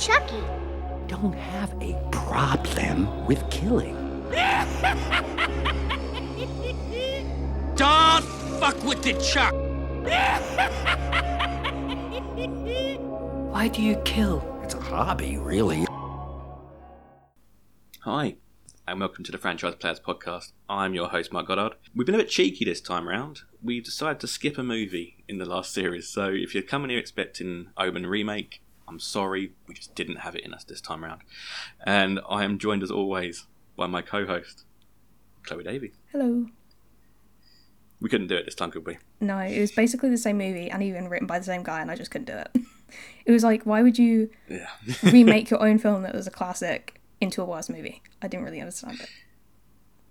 Chucky. Don't have a problem with killing. Don't fuck with the Chuck. Why do you kill? It's a hobby, really. Hi, and welcome to the Franchise Players Podcast. I'm your host, Mark Goddard. We've been a bit cheeky this time round. We've decided to skip a movie in the last series, so if you're coming here expecting Omen remake, I'm sorry, we just didn't have it in us this time around. And I am joined as always by my co-host, Chloe Davy. Hello. We couldn't do it this time, could we? No, it was basically the same movie and even written by the same guy, and I just couldn't do it. It was like, why would you Yeah. remake your own film that was a classic into a worse movie? I didn't really understand it.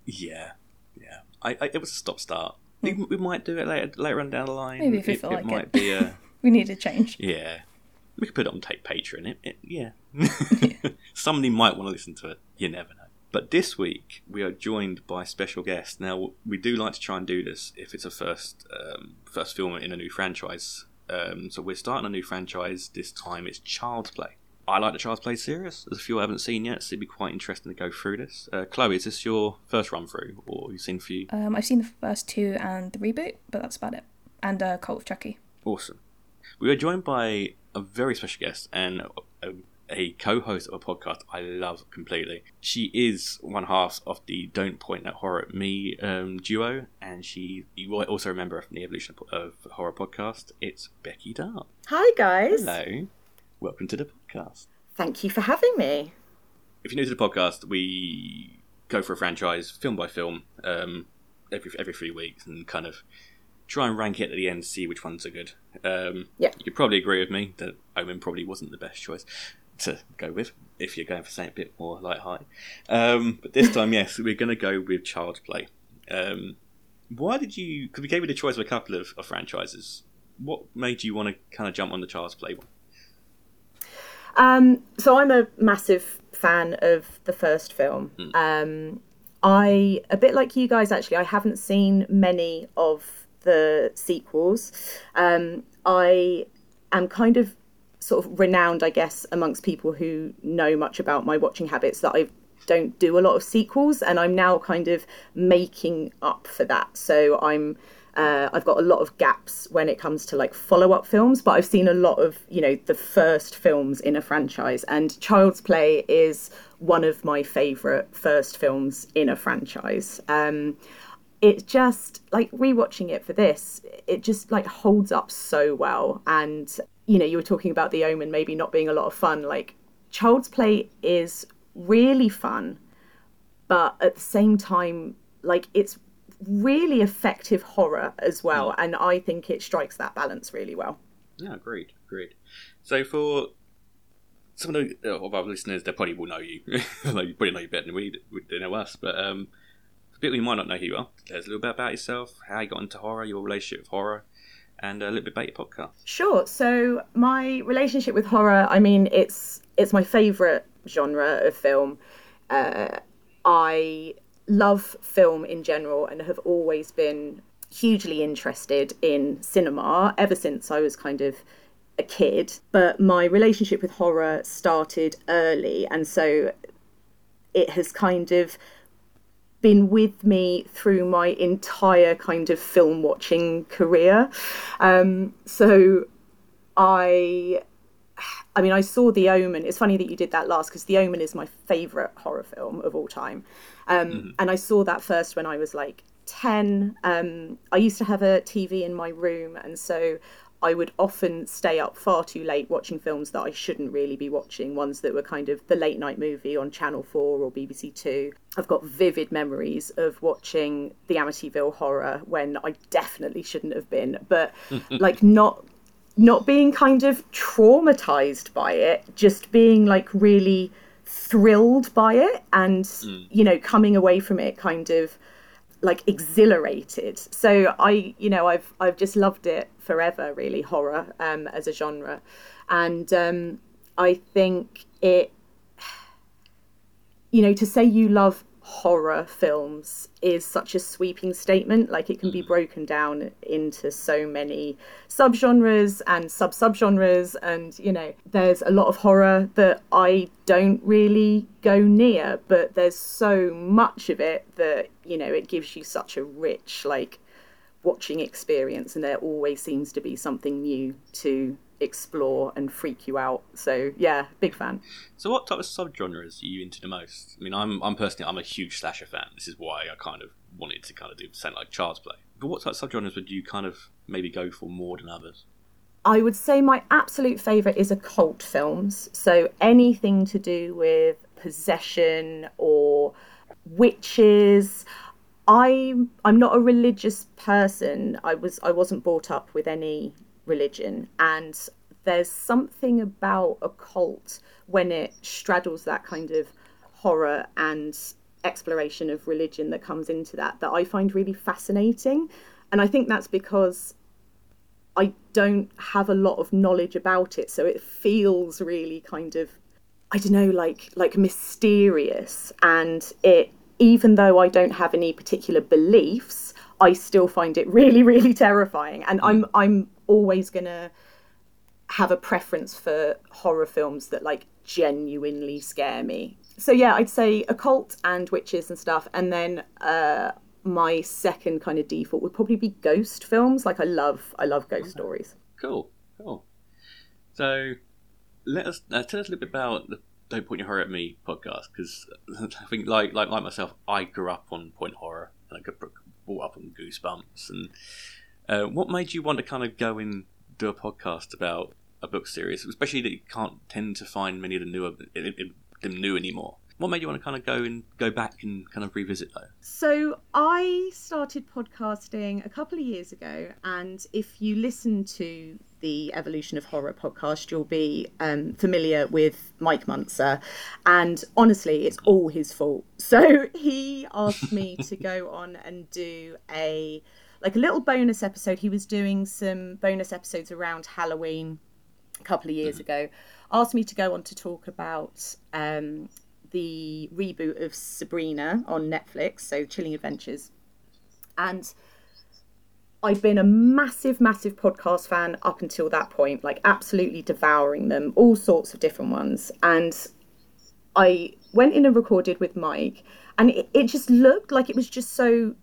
yeah. Yeah. I, I, it was a stop-start. Hmm. We, we might do it later later on down the line. Maybe if we it, feel it like might it. be a... We need a change. Yeah. We could put it on tape Patreon. It, it, yeah. Somebody might want to listen to it. You never know. But this week we are joined by a special guest. Now we do like to try and do this if it's a first um, first film in a new franchise. Um, so we're starting a new franchise. This time it's Child's Play. I like the Child's Play series. There's a few I haven't seen yet, so it'd be quite interesting to go through this. Uh, Chloe, is this your first run through, or have you seen a few? Um, I've seen the first two and the reboot, but that's about it. And uh, Cult of Chucky. Awesome. We are joined by a very special guest and a, a co-host of a podcast I love completely. She is one half of the Don't Point at Horror at Me um, duo, and she you will also remember from the Evolution of Horror podcast. It's Becky Darke. Hi, guys. Hello, welcome to the podcast. Thank you for having me. If you're new to the podcast, we go for a franchise film by film um, every every three weeks and kind of try and rank it at the end, to see which ones are good. Um, Yeah. you probably agree with me that Omen probably wasn't the best choice to go with if you're going for something a bit more light-hearted. Um, but this time, yes, we're going to go with Child's Play. Um, why did you? Because we gave you the choice of a couple of, of franchises. What made you want to kind of jump on the Child's Play one? Um, so I'm a massive fan of the first film. Um, I, a bit like you guys, actually, I haven't seen many of the sequels. Um, I am kind of sort of renowned, I guess, amongst people who know much about my watching habits that I don't do a lot of sequels, and I'm now kind of making up for that. So I'm uh, I've got a lot of gaps when it comes to like follow up films, but I've seen a lot of you know the first films in a franchise, and Child's Play is one of my favorite first films in a franchise. Um, it just like rewatching it for this it just like holds up so well and you know you were talking about the omen maybe not being a lot of fun like child's play is really fun but at the same time like it's really effective horror as well and i think it strikes that balance really well Yeah, agreed, agreed. So for some of, the, of our listeners, they probably will know you. like, you probably know you better than we they know us. But um, people who might not know who you are, us a little bit about yourself, how you got into horror, your relationship with horror, and a little bit about your podcast. Sure. So my relationship with horror, I mean, it's it's my favorite genre of film. Uh, I love film in general and have always been hugely interested in cinema ever since I was kind of a kid. But my relationship with horror started early, and so it has kind of been with me through my entire kind of film watching career. Um, so I, I mean, I saw The Omen. It's funny that you did that last because The Omen is my favorite horror film of all time. Um, And I saw that first when I was like 10. Um, I used to have a TV in my room, and so I would often stay up far too late watching films that I shouldn't really be watching, ones that were kind of the late night movie on Channel 4 or BBC Two. I've got vivid memories of watching the Amityville horror when I definitely shouldn't have been, but like not not being kind of traumatized by it, just being like really thrilled by it and mm. you know coming away from it kind of like exhilarated. So i you know i've i've just loved it forever really horror um as a genre. And um i think it you know to say you love horror films is such a sweeping statement. Like it can be hmm. broken down into so many subgenres and sub subgenres, and you know, there's a lot of horror that I don't really go near, but there's so much of it that you know it gives you such a rich like watching experience, and there always seems to be something new to explore and freak you out. So yeah, big fan. So, what type of subgenres are you into the most? I mean, I'm I'm personally I'm a huge slasher fan. This is why I kind of wanted to kind of do something like Child's Play. But what type of subgenres would you kind of maybe go for more than others? I would say my absolute favourite is occult films. So anything to do with possession or witches. I'm I'm not a religious person. I was I wasn't brought up with any religion and there's something about occult when it straddles that kind of horror and exploration of religion that comes into that that I find really fascinating. And I think that's because I don't have a lot of knowledge about it, so it feels really kind of I don't know, like like mysterious and it even though I don't have any particular beliefs, I still find it really, really terrifying. And I'm I'm always gonna have a preference for horror films that like genuinely scare me. So yeah, I'd say occult and witches and stuff, and then uh, my second kind of default would probably be ghost films. Like I love I love ghost stories. Cool, cool. So let us uh, tell us a little bit about the "Don't Point Your Horror at Me" podcast because I think like like like myself, I grew up on point horror and I got brought up on Goosebumps. And uh, what made you want to kind of go and do a podcast about a book series, especially that you can't tend to find many of the newer them new anymore? What made you want to kind of go and go back and kind of revisit though? So I started podcasting a couple of years ago, and if you listen to the Evolution of Horror podcast, you'll be um, familiar with Mike Muncer. And honestly, it's all his fault. So he asked me to go on and do a like a little bonus episode. He was doing some bonus episodes around Halloween a couple of years mm-hmm. ago. Asked me to go on to talk about um, the reboot of Sabrina on Netflix, so Chilling Adventures. And I've been a massive, massive podcast fan up until that point, like absolutely devouring them, all sorts of different ones. And I went in and recorded with Mike, and it, it just looked like it was just so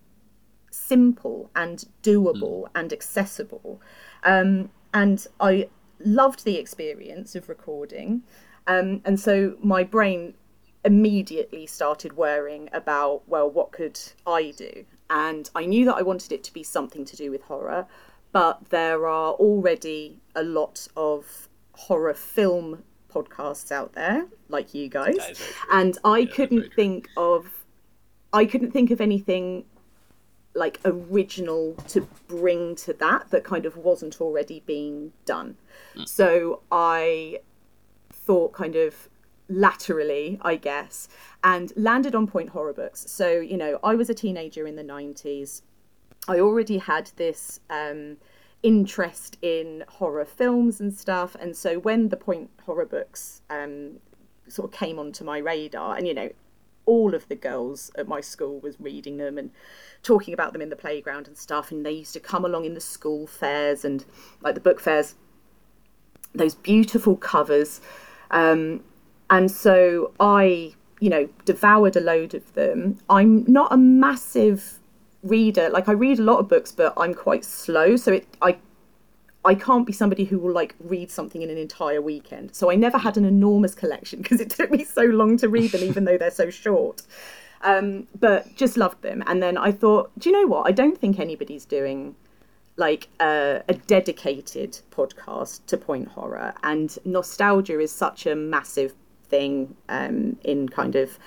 simple and doable mm. and accessible. Um, and I loved the experience of recording. Um, and so my brain immediately started worrying about, well, what could I do? And I knew that I wanted it to be something to do with horror, but there are already a lot of horror film podcasts out there, like you guys. And I yeah, couldn't think of I couldn't think of anything like original to bring to that that kind of wasn't already being done. Mm. So I thought kind of laterally, I guess, and landed on Point Horror Books. So, you know, I was a teenager in the 90s. I already had this um, interest in horror films and stuff. And so when the Point Horror Books um, sort of came onto my radar, and, you know, all of the girls at my school was reading them and talking about them in the playground and stuff. And they used to come along in the school fairs and like the book fairs, those beautiful covers. Um, and so I, you know, devoured a load of them. I'm not a massive reader. Like I read a lot of books, but I'm quite slow, so it I I can't be somebody who will like read something in an entire weekend. So I never had an enormous collection because it took me so long to read them, even though they're so short. Um, but just loved them. And then I thought, do you know what? I don't think anybody's doing like a, a dedicated podcast to point horror. And nostalgia is such a massive thing um, in kind of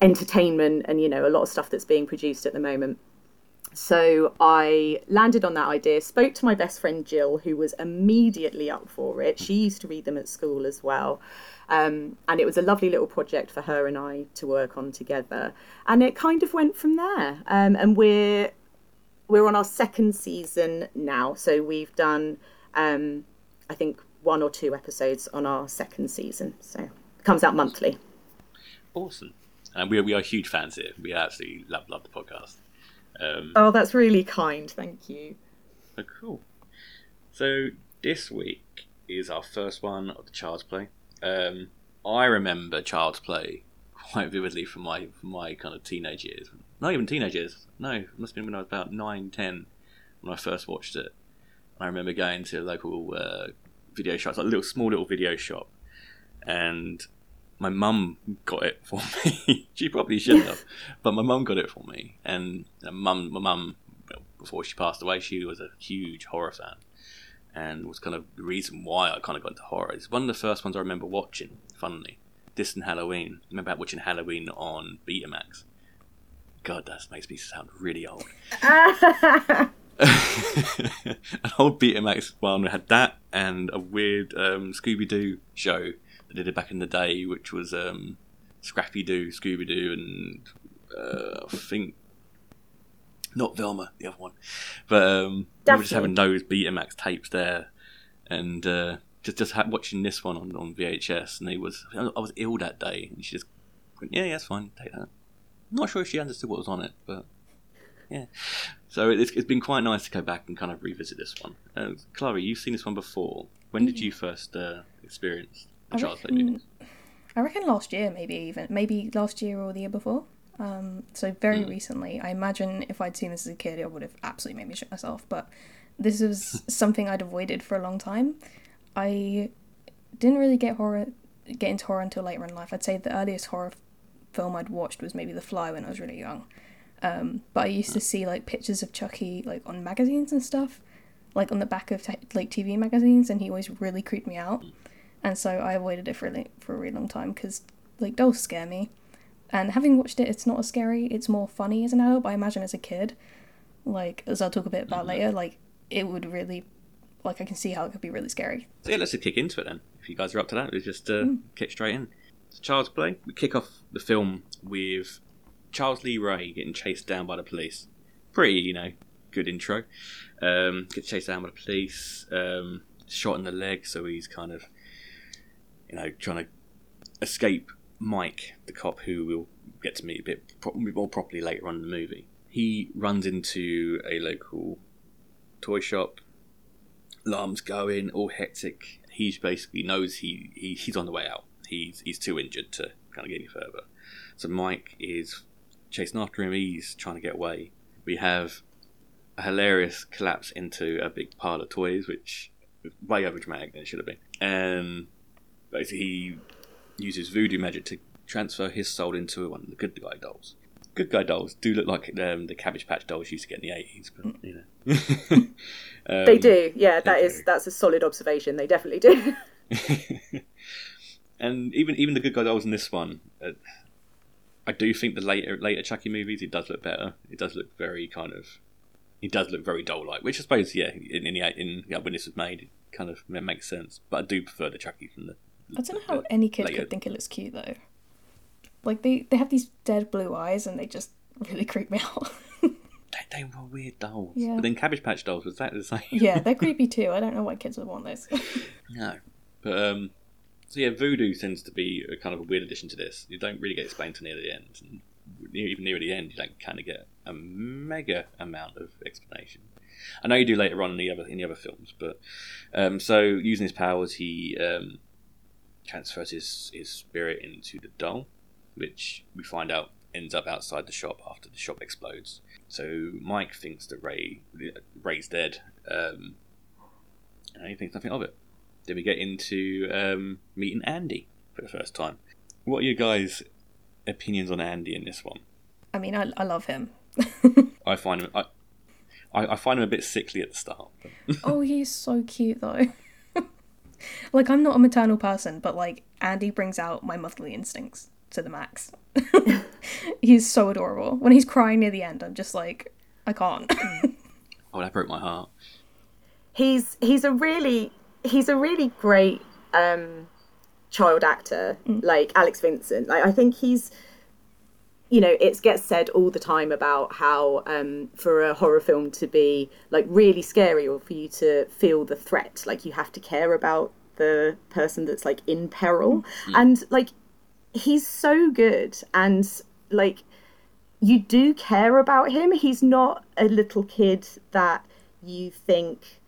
entertainment and you know a lot of stuff that's being produced at the moment so I landed on that idea, spoke to my best friend Jill, who was immediately up for it. She used to read them at school as well. Um, and it was a lovely little project for her and I to work on together. And it kind of went from there. Um, and we're we're on our second season now. So we've done, um, I think, one or two episodes on our second season. So it comes out monthly. Awesome. and we we are huge fans here. We absolutely love love the podcast. Um, Oh, that's really kind. Thank you. Oh, cool. So this week is our first one of the Child's Play. Um, I remember Child's Play quite vividly from my from my kind of teenage years. Not even teenage years. No, it must have been when I was about nine, ten when I first watched it. I remember going to a local uh, video shop, it's like a little small little video shop, and my mum got it for me. she probably shouldn't have, but my mum got it for me. And mum, my mum, before she passed away, she was a huge horror fan, and was kind of the reason why I kind of got into horror. It's one of the first ones I remember watching. Funnily, and Halloween. I remember watching Halloween on Betamax. God, that makes me sound really old. An old Betamax one We had that and a weird um, Scooby Doo show that did it back in the day, which was um, Scrappy Doo, Scooby Doo, and uh, I think not Velma, the other one. But um, we were just having those Betamax tapes there, and uh, just just ha- watching this one on, on VHS. And he was I was ill that day, and she just went, yeah, yeah, it's fine, take that. Not sure if she understood what was on it, but yeah. So it's, it's been quite nice to go back and kind of revisit this one. Uh, Clara, you've seen this one before. When did you first uh, experience the I Child's Play reckon, movies? I reckon last year, maybe even maybe last year or the year before. Um, so very recently. I imagine if I'd seen this as a kid, it would have absolutely made me shit myself. But this was something I'd avoided for a long time. I didn't really get horror, get into horror until later in life. I'd say the earliest horror film I'd watched was maybe The Fly when I was really young. Um, but I used to see like pictures of Chucky like on magazines and stuff, like on the back of t- like TV magazines, and he always really creeped me out. And so I avoided it for a, for a really long time because like dolls scare me. And having watched it, it's not as scary. It's more funny as an adult. But I imagine as a kid, like as I'll talk a bit about later, like it would really, like I can see how it could be really scary. So yeah, let's just kick into it then. If you guys are up to that, let's just uh, kick straight in. It's Child's Play. We kick off the film with Charles Lee Ray getting chased down by the police. Pretty, you know, good intro. Um, gets chased down by the police. Um, shot in the leg, so he's kind of, you know, trying to escape Mike, the cop who we'll get to meet a bit pro- more properly later on in the movie. He runs into a local toy shop alarms going, all hectic. He basically knows he, he he's on the way out. He's he's too injured to kind of get any further. So Mike is chasing after him. He's trying to get away. We have a hilarious collapse into a big pile of toys, which is way over dramatic than it should have been. And basically, he uses voodoo magic to transfer his soul into one of the good guy dolls. Good guy dolls do look like um, the Cabbage Patch dolls used to get in the eighties, but you know. Um, They do. Yeah, that do. that's a solid observation. They definitely do. and even even the good guy dolls in this one, uh, I do think the later later Chucky movies, it does look better. It does look very kind of, it does look very doll like, which I suppose yeah, in in, the, in yeah, when this was made, it kind of it makes sense. But I do prefer the Chucky from the. I don't know how any kid later. could think it looks cute though. Like they they have these dead blue eyes and they just really creep me out. They, they were weird dolls. Yeah. But then Cabbage Patch dolls was that the same? yeah, they're creepy too. I don't know why kids would want those. No. But um so yeah, voodoo tends to be a kind of a weird addition to this. You don't really get explained to near the end. And even near the end you don't kind of get a mega amount of explanation. I know you do later on in the other in the other films, but um so using his powers he um transfers his, his spirit into the doll, which we find out ends up outside the shop after the shop explodes. So Mike thinks that Ray Ray's dead, um, and he thinks nothing of it. Then we get into um, meeting Andy for the first time. What are your guys' opinions on Andy in this one? I mean, I, I love him. I find him I, I, I find him a bit sickly at the start. oh, he's so cute though. like I'm not a maternal person, but like Andy brings out my motherly instincts to the max. he's so adorable. When he's crying near the end, I'm just like, I can't. oh, that broke my heart. he's he's a really he's a really great um child actor like alex vincent. Like i think he's you know it gets said all the time about how um for a horror film to be like really scary or for you to feel the threat like you have to care about the person that's like in peril. And like he's so good and like you do care about him. He's not a little kid that you think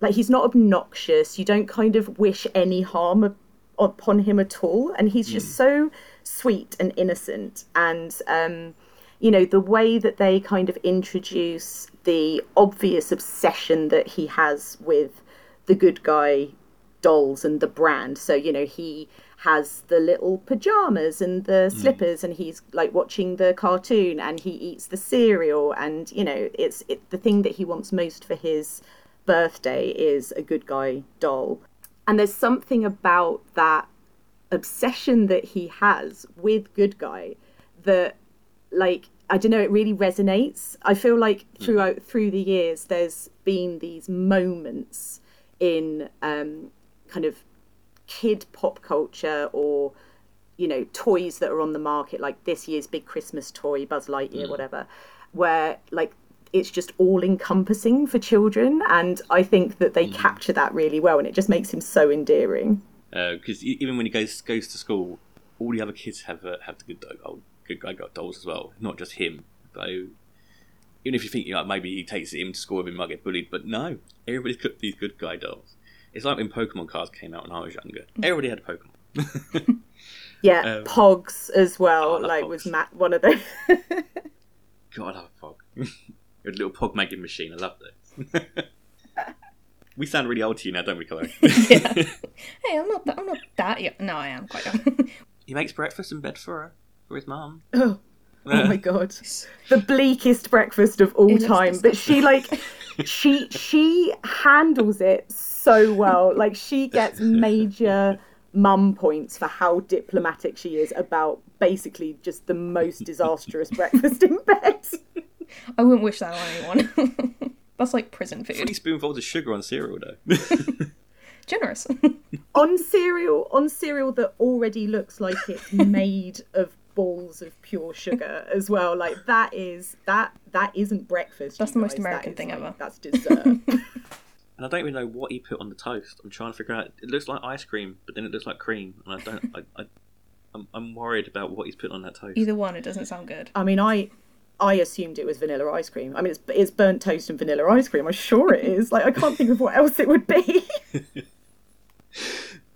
like he's not obnoxious. You don't kind of wish any harm upon him at all, and he's just mm. so sweet and innocent. And um, you know the way that they kind of introduce the obvious obsession that he has with the good guy dolls and the brand. So you know he has the little pajamas and the mm. slippers and he's like watching the cartoon and he eats the cereal and you know it's it, the thing that he wants most for his birthday is a good guy doll and there's something about that obsession that he has with good guy that like I don't know, it really resonates. I feel like mm. throughout through the years, there's been these moments in um, kind of kid pop culture or you know toys that are on the market like this year's big christmas toy buzz lightyear mm. whatever where like it's just all encompassing for children and i think that they mm. capture that really well and it just makes him so endearing because uh, even when he goes goes to school all the other kids have uh, have the good dog oh, good guy got dolls as well not just him though even if you think you know, maybe he takes him to school and he might get bullied but no everybody's got these good guy dolls it's like when Pokemon cards came out when I was younger. Mm. Everybody had a Pokemon. yeah, um, Pogs as well. Like Pogs. was Matt one of those. God, I love a Pog. A little Pog making machine. I love it. we sound really old to you now, don't we, Chloe? yeah. Hey, I'm not. That, I'm not that young. No, I am quite young. he makes breakfast in bed for her, for his mum. Oh. Oh my god. The bleakest breakfast of all time. But she like she she handles it so well. Like she gets major mum points for how diplomatic she is about basically just the most disastrous breakfast in bed. I wouldn't wish that on anyone. That's like prison food. Three spoonfuls of sugar on cereal, though. Generous. on cereal, on cereal that already looks like it's made of balls of pure sugar as well. Like that is that that isn't breakfast. That's the most American thing like, ever. That's dessert. and I don't even know what he put on the toast. I'm trying to figure out. It looks like ice cream, but then it looks like cream, and I don't. I, I I'm, I'm worried about what he's put on that toast. Either one, it doesn't sound good. I mean, I I assumed it was vanilla ice cream. I mean, it's it's burnt toast and vanilla ice cream. I'm sure it is. Like, I can't think of what else it would be.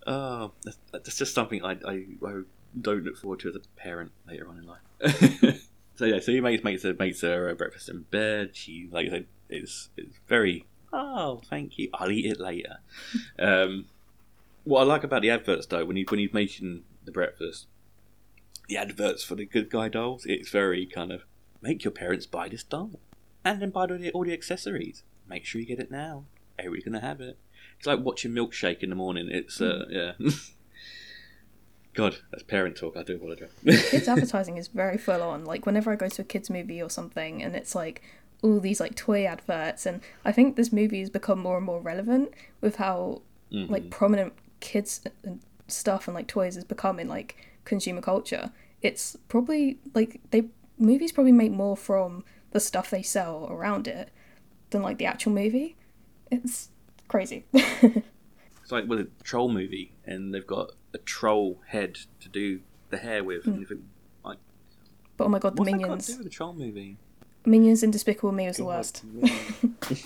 oh, that's, that's, just something I, I, I don't look forward to as a parent later on in life. so yeah, so he makes makes her makes her breakfast in bed. She like I said is is very oh thank you. I'll eat it later. um, what I like about the adverts though, when you when he's making the breakfast, the adverts for the good guy dolls, it's very kind of make your parents buy this doll, and then buy all the, all the accessories. Make sure you get it now. Everybody's gonna have it. It's like watching milkshake in the morning. It's uh, mm. yeah. God, that's parent talk. I do apologize. kids advertising is very full on. Like whenever I go to a kids movie or something, and it's like all these like toy adverts, and I think this movie has become more and more relevant with how mm-hmm. like prominent kids and stuff and like toys has become in like consumer culture. It's probably like they movies probably make more from the stuff they sell around it than like the actual movie. It's crazy. it's like with a troll movie, and they've got a troll head to do the hair with. Mm. And like, but oh my god, the Minions! do with the troll movie? Minions and Despicable Me was god, the worst.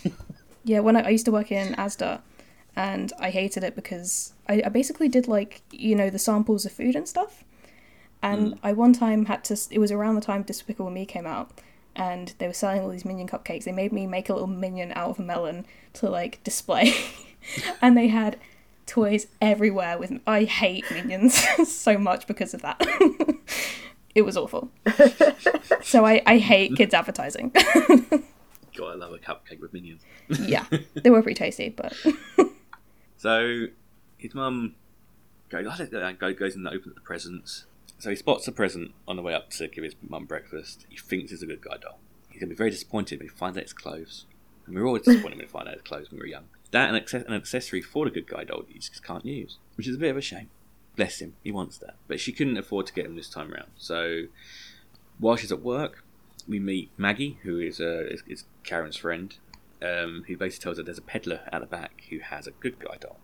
yeah, when I, I, used to work in ASDA, and I hated it because I, I, basically did like you know the samples of food and stuff, and mm. I one time had to. It was around the time Despicable Me came out. And they were selling all these minion cupcakes. They made me make a little minion out of a melon to like display. and they had toys everywhere with I hate minions so much because of that. it was awful. so I, I hate kids advertising. God, I love a cupcake with minions. yeah, they were pretty tasty, but. so his mum goes, goes and opens the presents. So he spots a present on the way up to give his mum breakfast. He thinks it's a good guy doll. He's going to be very disappointed when he finds out it's clothes. And we are always disappointed when we find out it's clothes when we were young that an, access- an accessory for the good guy doll you just can't use, which is a bit of a shame. Bless him, he wants that, but she couldn't afford to get him this time around. So while she's at work, we meet Maggie, who is uh, is, is Karen's friend, um, who basically tells her there's a peddler at the back who has a good guy doll.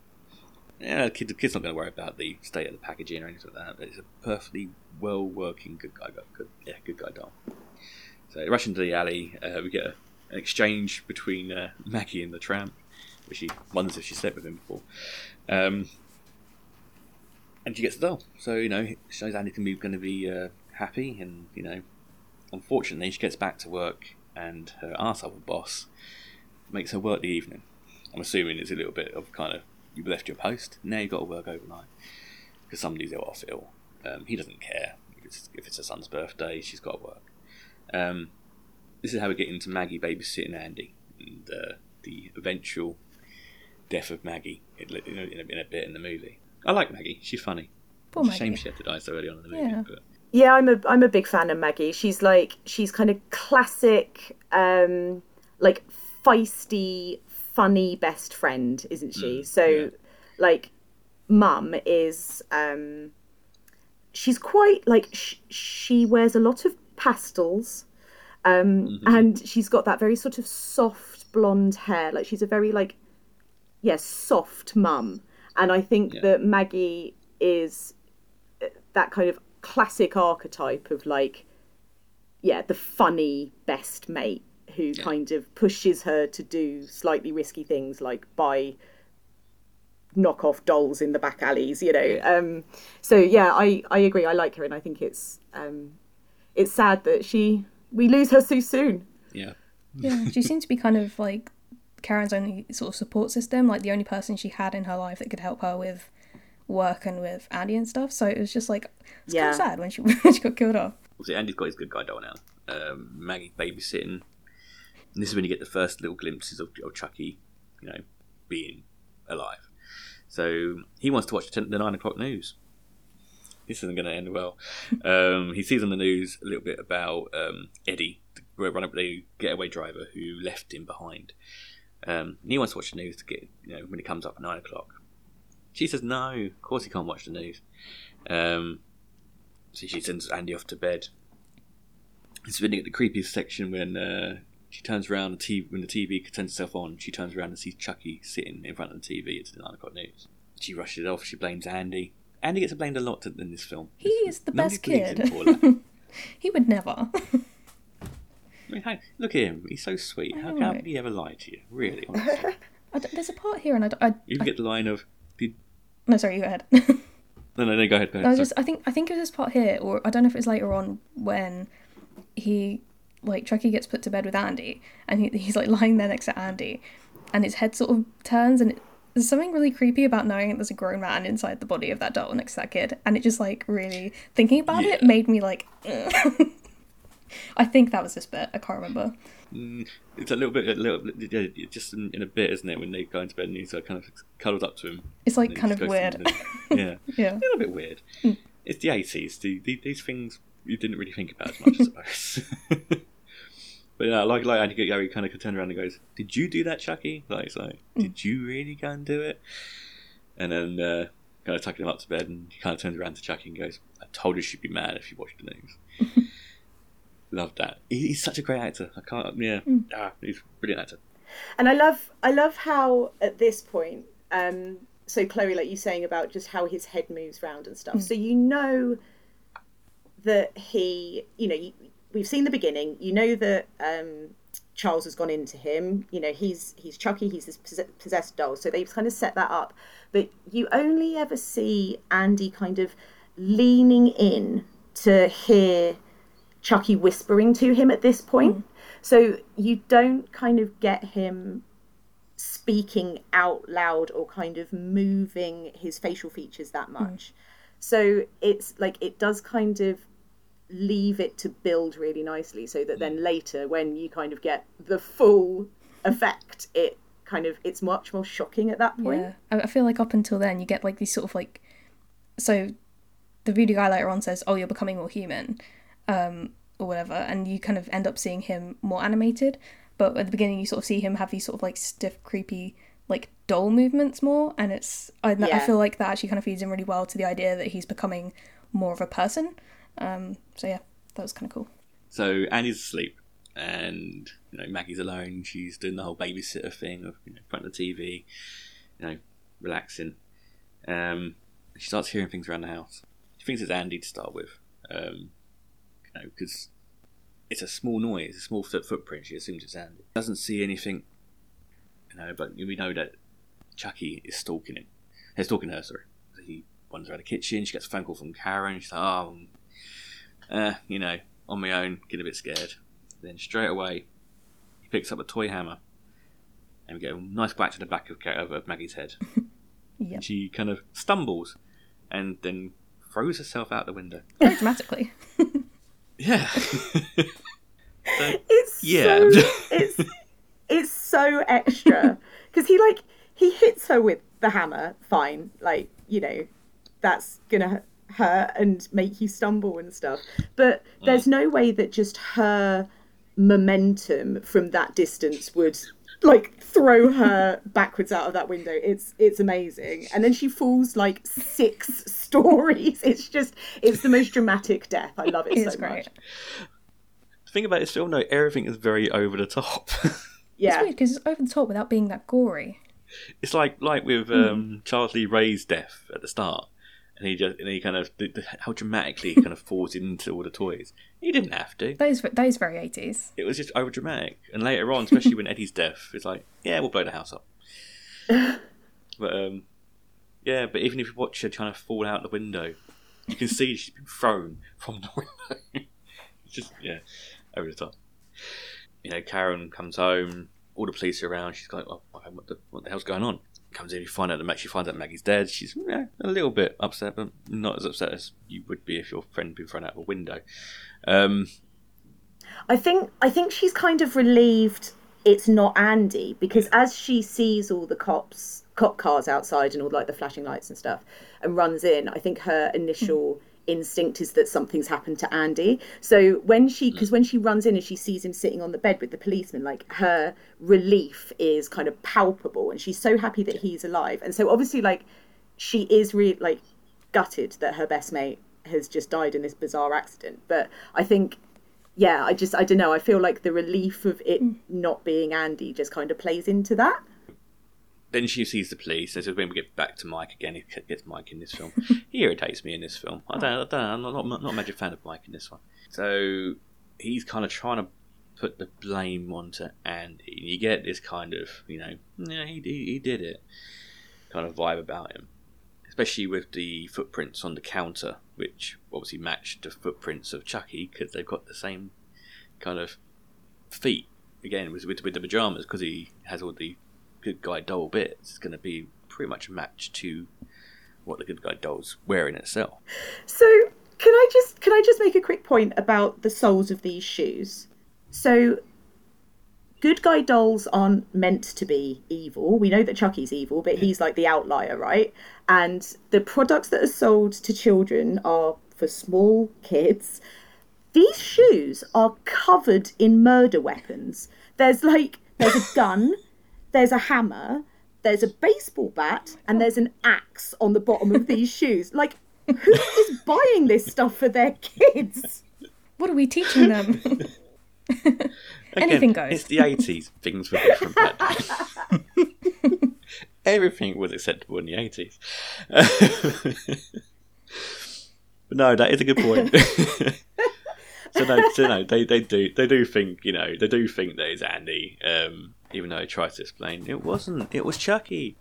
Yeah, the, kid, the kid's not going to worry about the state of the packaging or anything like that. But it's a perfectly well working good guy, good yeah, good guy doll. So rush into the alley. Uh, we get a, an exchange between uh, Maggie and the tramp, which she wonders if she slept with him before. Um, and she gets the doll. So you know, shows Andy can be going to be uh, happy, and you know, unfortunately, she gets back to work, and her arsehole boss makes her work the evening. I'm assuming it's a little bit of kind of you've left your post, now you've got to work overnight because somebody's ill off ill. Um, he doesn't care if it's, if it's her son's birthday, she's got to work. Um, this is how we get into Maggie babysitting Andy and uh, the eventual death of Maggie in, in, a, in, a, bit in the movie. I like Maggie; she's funny. Poor it's Maggie. a shame she had to die so early on in the movie. Yeah. But Yeah, I'm a I'm a big fan of Maggie. She's like she's kind of classic, um, like feisty, funny best friend, isn't she? so, yeah. like, Mum is um, she's quite like sh- she wears a lot of pastels, um, and she's got that very sort of soft blonde hair. Like she's a very like yeah soft mum, and I think Yeah. that Maggie is that kind of classic archetype of like yeah the funny best mate who kind of pushes her to do slightly risky things like buy knockoff dolls in the back alleys you know um so yeah i i agree i like her and i think it's um it's sad that she we lose her so soon yeah, Yeah, she seemed to be kind of like Karen's only sort of support system, like the only person she had in her life that could help her with work and with Andy and stuff. So it was just like it's Yeah. kind of sad when she when she got killed off. obviously Andy's got his good guy doll now. Um, Maggie babysitting. And this is when you get the first little glimpses of, of Chucky, you know, being alive. So he wants to watch the, 10, the nine o'clock news. This isn't going to end well. Um, he sees on the news a little bit about um, Eddie, the run up the getaway driver who left him behind. Um, and he wants to watch the news to get, you know, when it comes up at nine o'clock. She says no, of course he can't watch the news. Um, so she sends Andy off to bed. It's really at the creepiest section when uh, she turns around the TV when the TV turns itself on. She turns around and sees Chucky sitting in front of the TV. It's the nine o'clock news. She rushes it off. She blames Andy. Andy gets blamed a lot in this film. He is the Nobody best kid. him for that. he would never. I mean, hey, look at him. He's so sweet. How, know. how he ever lie to you? Really? There's a part here, and I. You I- get the line of, did... no, sorry, you go ahead. no, no, no, go ahead. Go ahead. I just, I think, I think it was this part here, or I don't know if it was later on when he, like, Chucky gets put to bed with Andy, and he, he's like lying there next to Andy, and his head sort of turns, and it, there's something really creepy about knowing that there's a grown man inside the body of that doll next to that kid, and it just like really thinking about it made me like. I think that was this bit. I can't remember. Mm, it's a little bit, a little yeah, just in, in a bit, isn't it? When they go into bed and he's like kind of cuddled up to him. It's like kind of weird. yeah, Yeah. a little bit weird. Mm. It's the eighties. The, the, these things you didn't really think about as much, I suppose. but yeah, like like Andy Gary kind of turns around and goes, "Did you do that, Chucky?" Like, it's like, did you really go and do it? And then uh, kind of tucking him up to bed, and he kind of turns around to Chucky and goes, "I told you she'd be mad if you watched the news." Love that. He, he's such a great actor. I can't. Yeah, ah, he's a brilliant actor. and I love I love how at this point, um, so Chloe, like you saying about just how his head moves round and stuff. So you know that he, you know, you, we've seen the beginning. You know that um, Charles has gone into him. You know, he's he's Chucky. He's this possessed doll. So they've kind of set that up, but you only ever see Andy kind of leaning in to hear Chucky whispering to him at this point. So you don't kind of get him speaking out loud or kind of moving his facial features that much. So it's like it does kind of leave it to build really nicely so that then later when you kind of get the full effect it kind of it's much more shocking at that point. Yeah, I feel like up until then you get like these sort of like, so the voodoo guy later on says, "Oh, you're becoming more human," um, or whatever, and you kind of end up seeing him more animated. But at the beginning, you sort of see him have these sort of like stiff, creepy, like doll movements more, and it's I, I feel like that actually kind of feeds in really well to the idea that he's becoming more of a person. Um, so yeah, that was kind of cool. So Andy's asleep, and you know Maggie's alone. She's doing the whole babysitter thing of you know in front of the TV, you know, relaxing. Um, she starts hearing things around the house. She thinks it's Andy to start with, um, you know, because it's a small noise, a small foot footprint. She assumes it's Andy. Doesn't see anything, you know, but we know that Chucky is stalking him. He's stalking her, sorry. He wanders around the kitchen. She gets a phone call from Karen. She's like, "Oh, uh, you know, on my own, getting a bit scared." Then straight away, he picks up a toy hammer, and we get a nice whack to the back of, of Maggie's head. Yep. And she kind of stumbles, and then throws herself out the window. Very dramatically. Yeah. It's Yeah. so it's it's so extra because he like he hits her with the hammer. Fine, like you know, that's gonna hurt and make you stumble and stuff. But there's no way that just her momentum from that distance would like throw her backwards out of that window. It's it's amazing. And then she falls like six stories. It's just it's the most dramatic death. I love it It's so great. much. the thing about this film, though, everything is very over the top. yeah, It's Yeah. weird because it's over the top without being that gory. it's like like with um, Charles Lee Ray's death at the start, and he just and he kind of how dramatically he kind of falls into all the toys. He didn't have to. That is very eighties. It was just over dramatic. And later on, especially when Eddie's death, it's like, yeah, we'll blow the house up. but um, yeah, but even if you watch her trying to fall out the window, you can see she's been thrown from the window. it's just yeah, over the top. You know, Karen comes home. All the police are around. She's like, "Oh, what the what the hell's going on?" Comes in, you find out that she finds out Maggie's dead. She's yeah, a little bit upset, but not as upset as you would be if your friend had been thrown out of a window. Um, I think I think she's kind of relieved it's not Andy because as she sees all the cops cop cars outside and all like the flashing lights and stuff and runs in, I think her initial instinct is that something's happened to Andy. So when she mm. because when she runs in and she sees him sitting on the bed with the policeman, like her relief is kind of palpable and she's so happy that he's alive. And so obviously like she is really like gutted that her best mate has just died in this bizarre accident. But I think yeah, I just I don't know. I feel like the relief of it mm. not being Andy just kind of plays into that. Then she sees the police. This is when we get back to Mike again. He gets Mike in this film. he irritates me in this film. I don't, I don't I'm not, not, not a major fan of Mike in this one. So he's kind of trying to put the blame onto Andy. And you get this kind of, you know, yeah, he, he, he did it kind of vibe about him. Especially with the footprints on the counter, which obviously match the footprints of Chucky because they've got the same kind of feet. Again, with, with, with the pajamas, because he has all the good guy doll bits, is going to be pretty much a match to what the good guy doll's wearing itself. So can I just can I just make a quick point about the soles of these shoes? So good guy dolls aren't meant to be evil. We know that Chucky's evil, but he's like the outlier, right? And the products that are sold to children are for small kids. These shoes are covered in murder weapons. There's like there's a gun, there's a hammer, there's a baseball bat, and there's an axe on the bottom of these shoes. Like who is buying this stuff for their kids? What are we teaching them? Again, Anything goes. It's the 80s. Things were different back then. Everything was acceptable in the 80s. but no, that is a good point. so no, so no, they, they do they do think you know they do think that it's Andy, um, even though he tries to explain it wasn't. It was Chucky,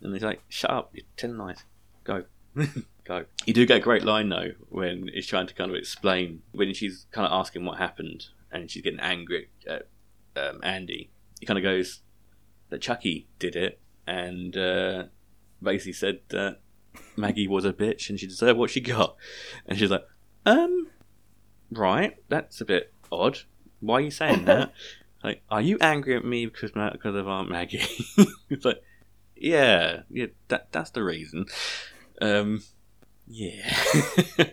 and he's like, "Shut up! You're telling lies. Go, go." You do get a great line though when he's trying to kind of explain when she's kind of asking what happened, and she's getting angry at um, Andy. He kind of goes that Chucky did it, and uh, basically said that Maggie was a bitch and she deserved what she got. And she's like, um, right, that's a bit odd. Why are you saying that? Like, are you angry at me because because of Aunt Maggie? it's like, yeah, yeah, that that's the reason. Um, yeah,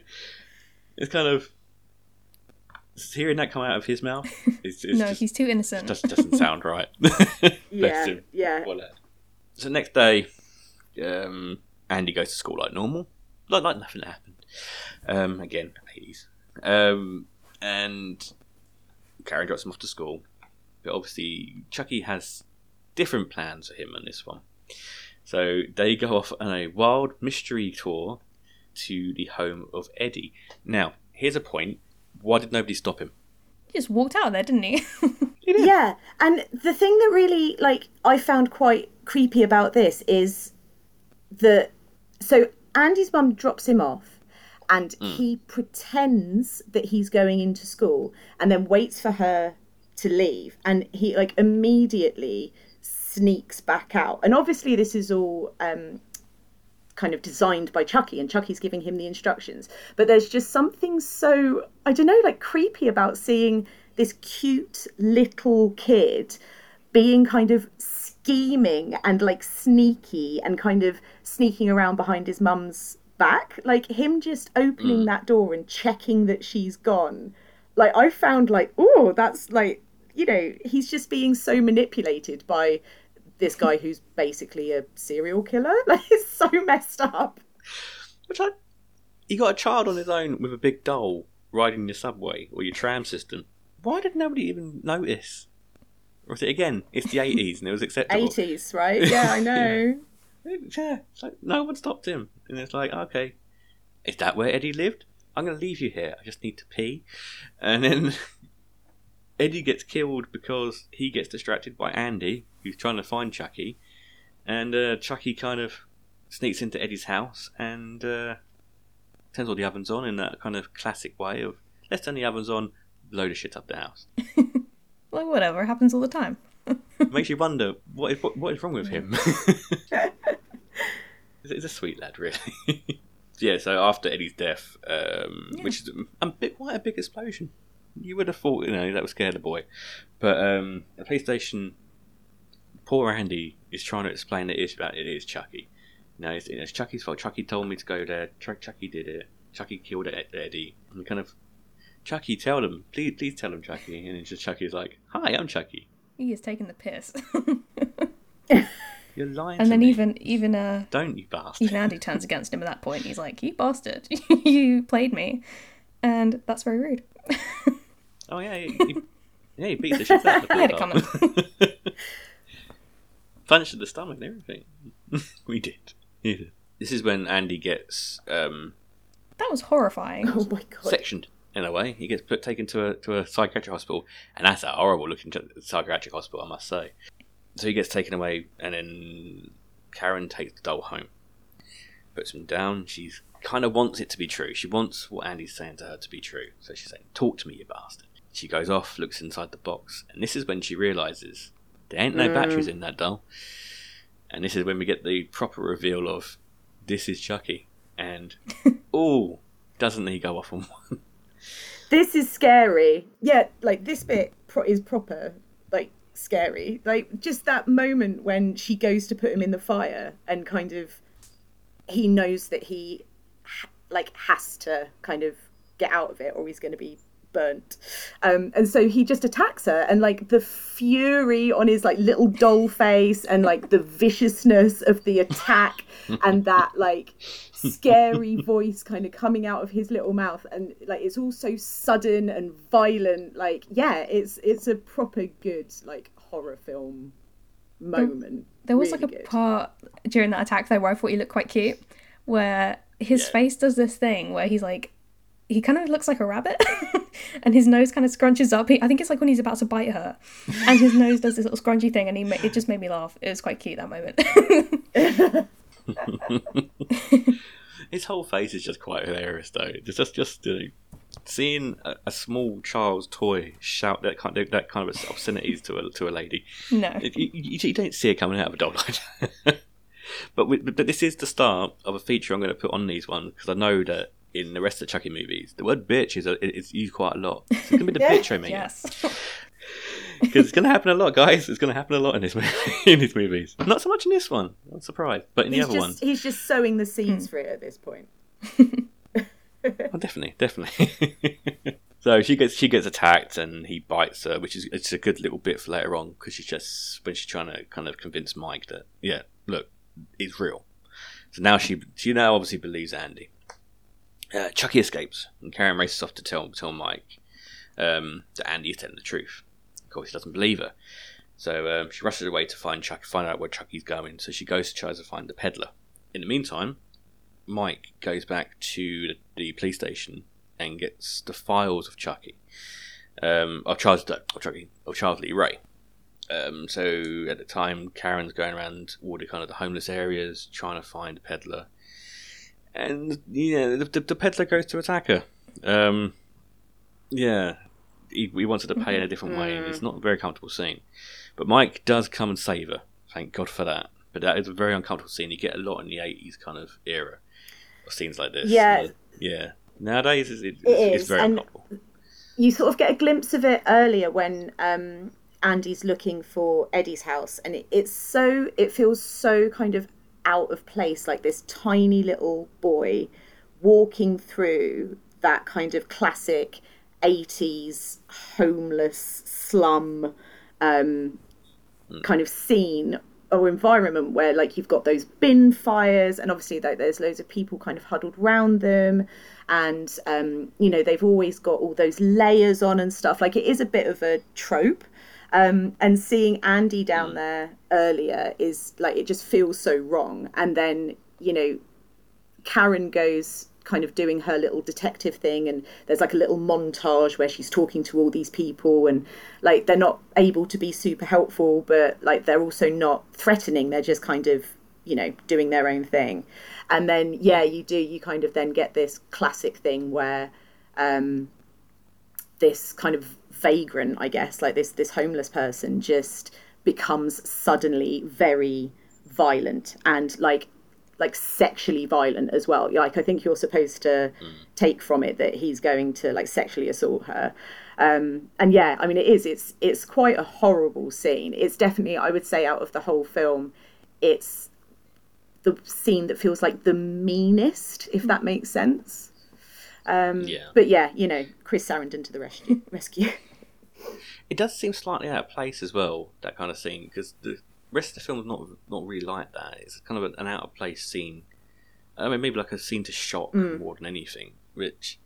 it's kind of hearing that come out of his mouth. It's, it's no, just, he's too innocent. just doesn't sound right. Yeah, yeah. Poor. So next day, um, Andy goes to school like normal, like like nothing happened. Um, again, eighties, um, and Karen drops him off to school. But obviously, Chucky has different plans for him on this one. So they go off on a wild mystery tour to the home of Eddie. Now, here's a point. Why did nobody stop him? He just walked out of there, didn't he? Yeah, and the thing that really like I found quite creepy about this is that so Andy's mum drops him off and mm. he pretends that he's going into school and then waits for her to leave and he like immediately sneaks back out. And obviously this is all um kind of designed by Chucky and Chucky's giving him the instructions. But there's just something so I don't know like creepy about seeing this cute little kid being kind of scheming and like sneaky and kind of sneaking around behind his mum's back like him just opening that door and checking that she's gone like i found like oh that's like you know he's just being so manipulated by this guy who's basically a serial killer like it's so messed up Which I, you got a child on his own with a big doll riding your subway or your tram system. Why did nobody even notice? Or is it again? It's the eighties and it was acceptable. 80s right yeah i know Yeah, it's like no one stopped him, and it's like okay, is that where Eddie lived? I'm going to leave you here. I just need to pee, and then Eddie gets killed because he gets distracted by Andy, who's trying to find Chucky, and uh, Chucky kind of sneaks into Eddie's house and uh, turns all the ovens on in that kind of classic way of let's turn the ovens on, load of shit up the house. like, whatever, happens all the time. Makes you wonder what is what, what is wrong with him. he's, a sweet lad, really. yeah. So after Eddie's death, um, which is a bit quite a big explosion, you would have thought you know that would scare the boy, but um, the police station. Poor Andy is trying to explain that it is about it is Chucky. No, it's, it's Chucky's fault. Chucky told me to go there. Chuck, Chucky did it. Chucky killed Ed- Eddie. And kind of, Chucky, tell them, please, please tell them, Chucky. And it's just Chucky's like, "Hi, I'm Chucky." He is taking the piss. You're lying. and then me. even even uh don't you bastard. even Andy turns against him at that point. He's like, "You bastard! you played me," and that's very rude. Oh yeah, he, he, yeah, he beats the shit out of the I had it poor Punched in the stomach and everything. we did. Yeah. This is when Andy gets um, That was horrifying. oh my god sectioned in a way. He gets put taken to a to a psychiatric hospital, and that's a horrible looking psychiatric hospital, I must say. So he gets taken away, and then Karen takes the doll home, puts him down. She kind of wants it to be true. She wants what Andy's saying to her to be true. So she's saying, "Talk to me, you bastard." She goes off, looks inside the box, and this is when she realizes there ain't no mm. batteries in that doll. And this is when we get the proper reveal of this is Chucky, and oh, doesn't he go off on one? this is scary. Yeah, like this bit pro- is proper, like scary. Like just that moment when she goes to put him in the fire and kind of he knows that he like has to kind of get out of it or he's going to be burnt. Um, and so he just attacks her and like the fury on his like little doll face and like the viciousness of the attack and that like scary voice kind of coming out of his little mouth and like it's all so sudden and violent like yeah it's it's a proper good like horror film moment There was Really like a good. part during that attack though where I thought he looked quite cute, where his Yeah. face does this thing where he's like, he kind of looks like a rabbit, and his nose kind of scrunches up. He, I think it's like when he's about to bite her, and his nose does this little scrunchy thing, and he ma- it just made me laugh. It was quite cute that moment. His whole face is just quite hilarious, though. It's just just uh, seeing a, a small child's toy shout that kind of that kind of obscenities to a to a lady. no, you, you, you don't see it coming out of a doll like that. but, we, but this is the start of a feature I'm going to put on these ones because I know that in the rest of the Chucky movies, the word bitch is, a, is used quite a lot. So it's going to be the Yeah. bitch I mean. yes, Because it's going to happen a lot, guys. It's going to happen a lot in this movie, in these movies. Not so much in this one. I'm surprised, but in the other just ones, he's just sowing the seeds hmm. for it at this point oh, definitely, definitely. so she gets she gets attacked, and he bites her, which is it's a good little bit for later on because she's just when she's trying to kind of convince Mike that yeah, look, it's real. So now she she now obviously believes Andy. Uh, Chucky escapes, and Karen races off to tell tell Mike um, that Andy is telling the truth. Of course, he doesn't believe her. So um, she rushes away to find Chuck, find out where Chucky's going. So she goes to try to find the peddler. In the meantime, Mike goes back to the, the police station and gets the files of Chucky, um, of Charles, of Chucky, of Charles Lee Ray. Um, so at the time, Karen's going around all the kind of the homeless areas trying to find a peddler, and yeah, the, the, the peddler goes to attack her. Um, yeah, he, he wanted to pay in a different way, and it's not a very comfortable scene. But Mike does come and save her. Thank God for that. But that is a very uncomfortable scene. You get a lot in the '80s kind of era of scenes like this. Yeah. yeah. Nowadays, it's, it's, It it's very and- uncomfortable. you sort of get a glimpse of it earlier when um, Andy's looking for Eddie's house, and it, it's so it feels so kind of out of place, like this tiny little boy walking through that kind of classic '80s homeless slum um, kind of scene or environment where like you've got those bin fires and obviously like, there's loads of people kind of huddled round them and um, you know they've always got all those layers on and stuff. Like it is a bit of a trope um, and seeing andy down there earlier is like it just feels so wrong. And then you know Karen goes kind of doing her little detective thing and there's like a little montage where she's talking to all these people and like they're not able to be super helpful but like they're also not threatening. They're just kind of you know doing their own thing. And then yeah you do you kind of then get this classic thing where um this kind of vagrant i guess like this this homeless person just becomes suddenly very violent and like like sexually violent as well. Like i think you're supposed to take from it that he's going to like sexually assault her. Um and yeah i mean it is it's it's quite a horrible scene. It's definitely i would say out of the whole film it's the scene that feels like the meanest if that makes sense. Um Yeah. but yeah you know chris sarandon to the rescue rescue It does seem slightly out of place as well, that kind of scene, because the rest of the film is not not really like that. It's kind of an out of place scene. I mean, maybe like a scene to shock mm. more than anything, which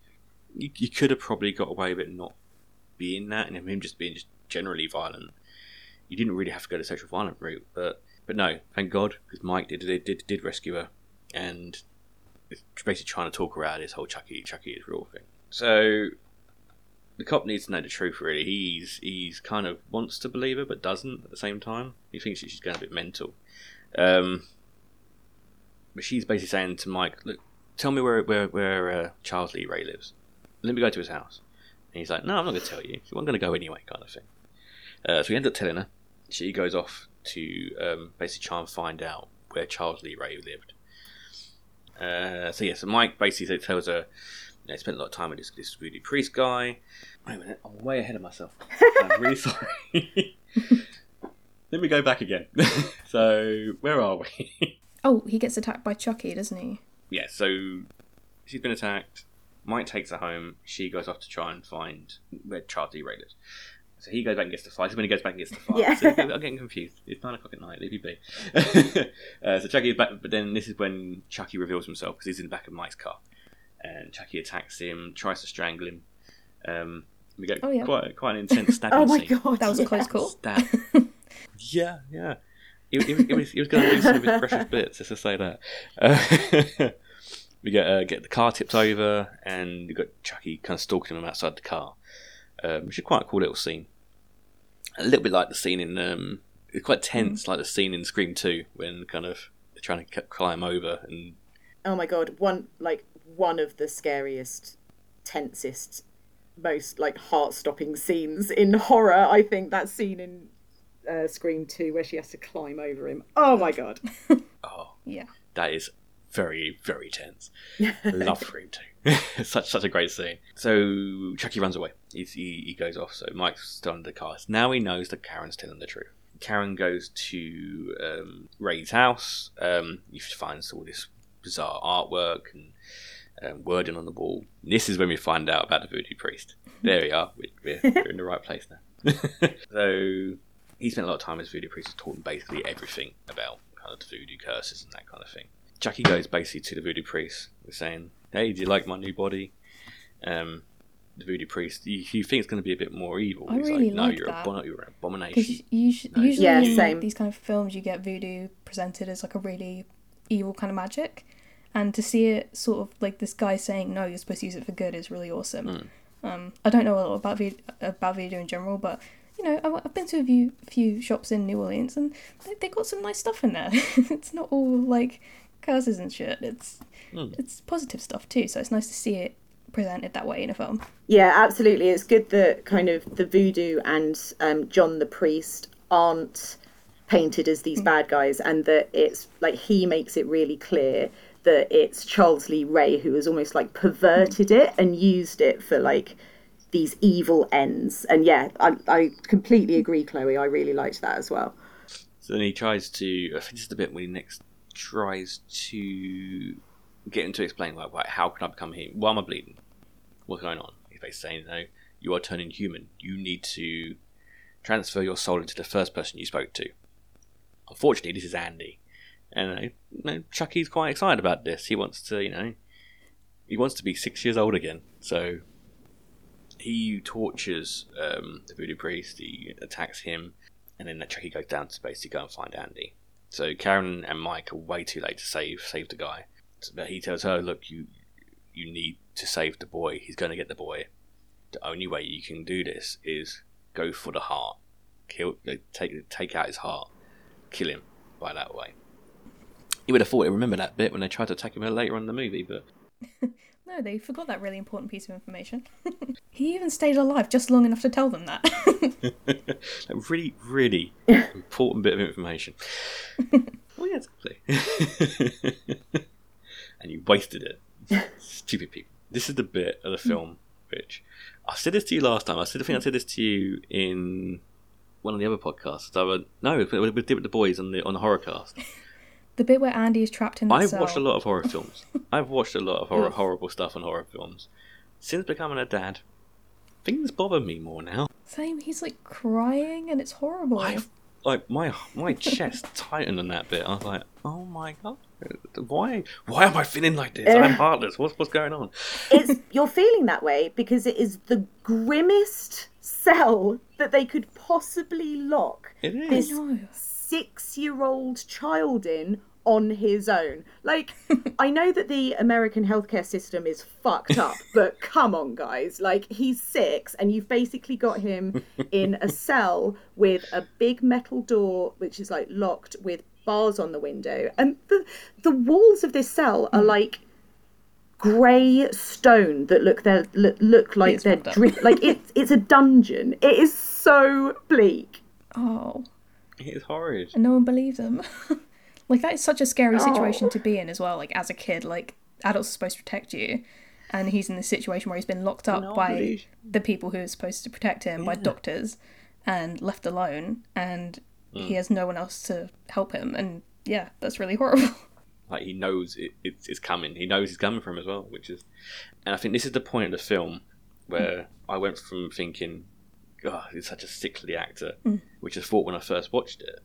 you, you could have probably got away with it not being that, and him just being just generally violent. You didn't really have to go the sexual violent route, but but no, thank God, because Mike did, did did did rescue her, and basically trying to talk her out of this whole Chucky Chucky is real thing. So the cop needs to know the truth. Really, he's he's kind of wants to believe her, but doesn't at the same time. He thinks she's going a bit mental. Um, but she's basically saying to Mike, "Look, tell me where where where uh, Charles Lee Ray lives. Let me go to his house." And he's like, "No, I'm not going to tell you. I'm going to go anyway," kind of thing. Uh, so he ends up telling her. She goes off to um, basically try and find out where Charles Lee Ray lived. Uh, so yeah, so Mike basically tells her, you know, spent a lot of time with this, this voodoo priest guy. Wait a minute, I'm way ahead of myself. I'm really sorry. Let me go back again. so where are we? Oh, he gets attacked by Chucky, doesn't he? yeah, so she's been attacked. Mike takes her home. She goes off to try and find where Charles Lee Ray lives. So he goes back and gets the file. This is when he goes back and gets the file. Yeah. So I'm getting confused. It's nine o'clock at night. Leave me be. uh, so Chucky is back, but then this is when Chucky reveals himself because he's in the back of Mike's car, and Chucky attacks him, tries to strangle him. Um, we get Oh, yeah. quite quite an intense stabbing oh my scene. god That was a close call. Stab. yeah, yeah. He, he, he was, he was going to lose some of his precious bits, just to say that. Uh, we get uh, get the car tipped over, and you got Chucky kind of stalking him outside the car, um, which is quite a cool little scene. A little bit like the scene in, um, it's quite tense, like the scene in Scream Two when kind of they're trying to climb over, and oh my god one like one of the scariest tensest most like heart-stopping scenes in horror i think that scene in uh, scream 2 where she has to climb over him oh my god oh, Yeah. that is very very tense. Love Scream Two. such such a great scene. So Chucky runs away. He's, he he goes off. So Mike's still under the car. Now he knows that Karen's telling the truth. Karen goes to um, Ray's house. Um, he finds all this bizarre artwork and um, wording on the wall. This is when we find out about the voodoo priest. There we are. We're, we're, we're in the right place now. so he spent a lot of time with voodoo priest, taught him basically everything about kind of the voodoo curses and that kind of thing. Chucky goes basically to the voodoo priest, saying, "Hey, do you like my new body?" Um, the voodoo priest, you, you think it's going to be a bit more evil. I He's really like, no, like you're, that. a, you're an abomination. Because usually, No. usually Yeah, same. these kind of films, you get voodoo presented as like a really evil kind of magic, and to see it sort of like this guy saying no, you're supposed to use it for good is really awesome. Hmm. Um, I don't know a lot about voodoo, about voodoo in general, but you know, I've, I've been to a few few shops in New Orleans, and they, they got some nice stuff in there. it's not all like curses and shit. It's Hmm. it's positive stuff too. So it's nice to see it presented that way in a film. Yeah, absolutely. It's good that kind of the voodoo and um, John the priest aren't painted as these bad guys, and that it's like he makes it really clear that it's Charles Lee Ray who has almost like perverted it and used it for like these evil ends. And yeah, I, I completely agree, Chloe. I really liked that as well. So then he tries to. I think this is the bit when he next tries to get him to explain, like, right, how can I become him? Why am I bleeding? What's going on? He's basically saying, no, you are turning human. You need to transfer your soul into the first person you spoke to. Unfortunately, this is Andy. And uh, you know, Chucky's quite excited about this. He wants to, you know, he wants to be six years old again. So he tortures um, the voodoo priest. He attacks him, and then Chucky goes down to space to go and find Andy. So Karen and Mike are way too late to save save the guy. But he tells her, "Look, you you need to save the boy. He's going to get the boy. The only way you can do this is go for the heart. Kill, take take out his heart, kill him by that way." You would have thought he'd remember that bit when they tried to attack him uh, later on in the movie, but No, they forgot that really important piece of information. he even stayed alive just long enough to tell them that. a really, really important bit of information. oh yeah, exactly. and you wasted it. Stupid people. This is the bit of the mm. film which I said this to you last time. I said I think I said this to you in one of the other podcasts. I went, no, we did it with the boys on the on the horror cast. The bit where Andy is trapped in the I've cell. watched a lot of horror films. I've watched a lot of horror, horrible stuff on horror films. Since becoming a dad, things bother me more now. Same, he's like crying and it's horrible. I like my my chest tightened on that bit. I was like, oh my god, why why am I feeling like this? I'm heartless. What's what's going on? it's you're feeling that way because it is the grimmest cell that they could possibly lock It is. this six-year-old child in on his own. Like, I know that the American healthcare system is fucked up, but come on, guys. Like, he's six, and you've basically got him in a cell with a big metal door, which is like locked with bars on the window, and the the walls of this cell are hmm. like grey stone that look they look, look like It's they're fucked drip like it's it's a dungeon. It is so bleak. Oh, It is horrid. and no one believes him. Like that is such a scary situation Oh. to be in as well. Like as a kid, like adults are supposed to protect you, and he's in this situation where he's been locked up No, by he- the people who are supposed to protect him, by doctors, and left alone, and Mm. he has no one else to help him. And yeah, that's really horrible. Like he knows it, it's, it's coming. He knows he's coming from as well, which is, and I think this is the point of the film where I went from thinking, God, he's such a sickly actor, which I thought when I first watched it,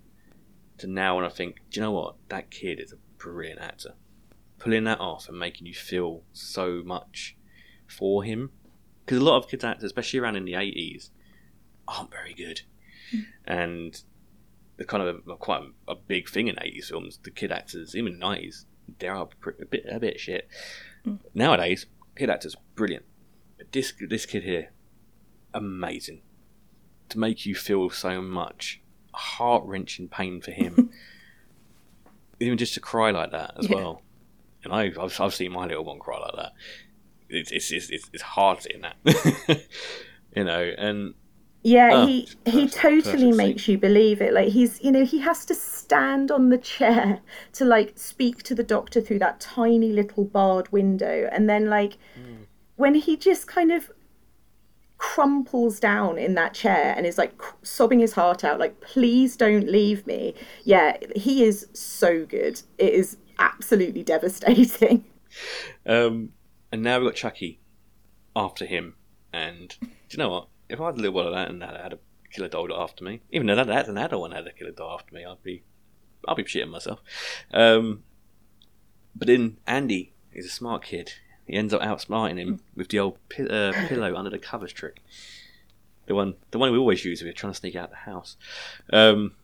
to now when I think, do you know what? That kid is a brilliant actor. Pulling that off and making you feel so much for him, because a lot of kids actors, especially around in the eighties, aren't very good, hmm. and the kind of a, quite a, a big thing in eighties films. The kid actors, even nineties, they are a bit a bit shit. Hmm. Nowadays, kid actors brilliant. But this this kid here, amazing. To make you feel so much heart wrenching pain for him, even just to cry like that as Yeah. well. And I've, I've I've seen my little one cry like that. It's it's it's, it's, hard seeing that, you know. And Yeah, Oh, he he perfect- totally perfect makes you believe it. Like he's you know he has to stand on the chair to like speak to the doctor through that tiny little barred window, and then like Hmm. when he just kind of crumples down in that chair and is like sobbing his heart out, like please don't leave me. Yeah, he is so good. It is absolutely devastating. Um, and now we've got Chucky after him. And do you know what? If I had a little one of that and that had a killer doll after me, even though that had an adult one had a killer doll after me, I'd be, I'd be shitting myself. Um, but then Andy is a smart kid. He ends up outsmarting him with the old pi- uh, pillow under the covers trick. The one, the one we always use when we're trying to sneak out the house. Um,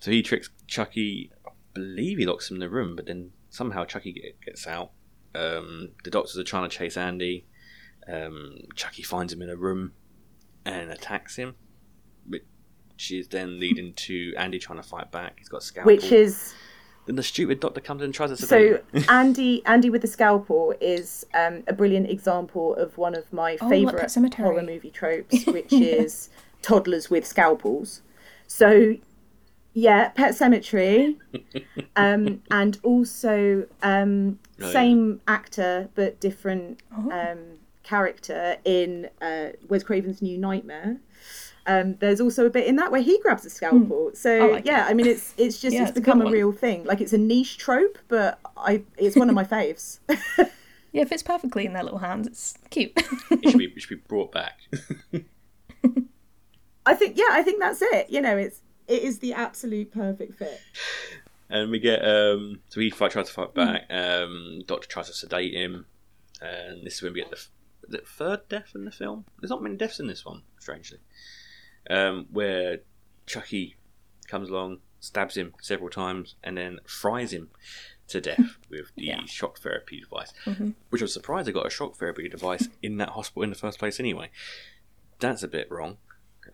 so he tricks Chucky. I believe he locks him in the room, but then somehow Chucky get, gets out. Um, the doctors are trying to chase Andy. Um, Chucky finds him in a room and attacks him, which is then leading to Andy trying to fight back. He's got a scalpel. Which is then the stupid doctor comes in and tries to sedate so. Andy Andy with the scalpel is um, a brilliant example of one of my Oh, favorite horror movie tropes, which is toddlers with scalpels. So yeah, Pet Sematary, um, and also um, Oh, yeah. same actor but different Oh. um, character in uh, Wes Craven's New Nightmare. Um, there's also a bit in that where he grabs a scalpel. So Hmm. I like yeah, it. I mean it's it's just Yeah, it's it's become good a real thing. Like it's a niche trope, but I it's one of my faves. Yeah, it fits perfectly in their little hands. It's cute. It should be, it should be brought back. I think yeah, I think that's it. You know, it's it is the absolute perfect fit. and we get um, so he fight, tries to fight back. Um, Doctor tries to sedate him, and this is when we get the, the third death in the film. There's not many deaths in this one, strangely. Um, where Chucky comes along, stabs him several times, and then fries him to death with the Yeah. shock therapy device. Which I was surprised they got a shock therapy device in that hospital in the first place. Anyway, that's a bit wrong.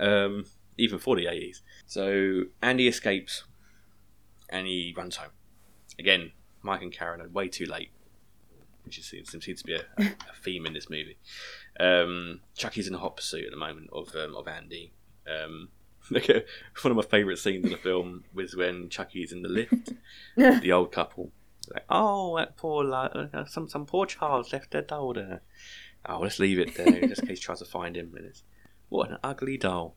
Um, even for the 80s. So Andy escapes and he runs home. Again, Mike and Karen are way too late, which seems, seems to be a, a theme in this movie. Um, Chucky's in a hot pursuit at the moment of um, of Andy. Um, look at- one of my favourite scenes in the film was when Chucky's in the lift, the old couple. Like, oh, that poor uh, some some poor child's left their doll there. Oh, let's leave it there just in case he tries to find him. And it's what an ugly doll.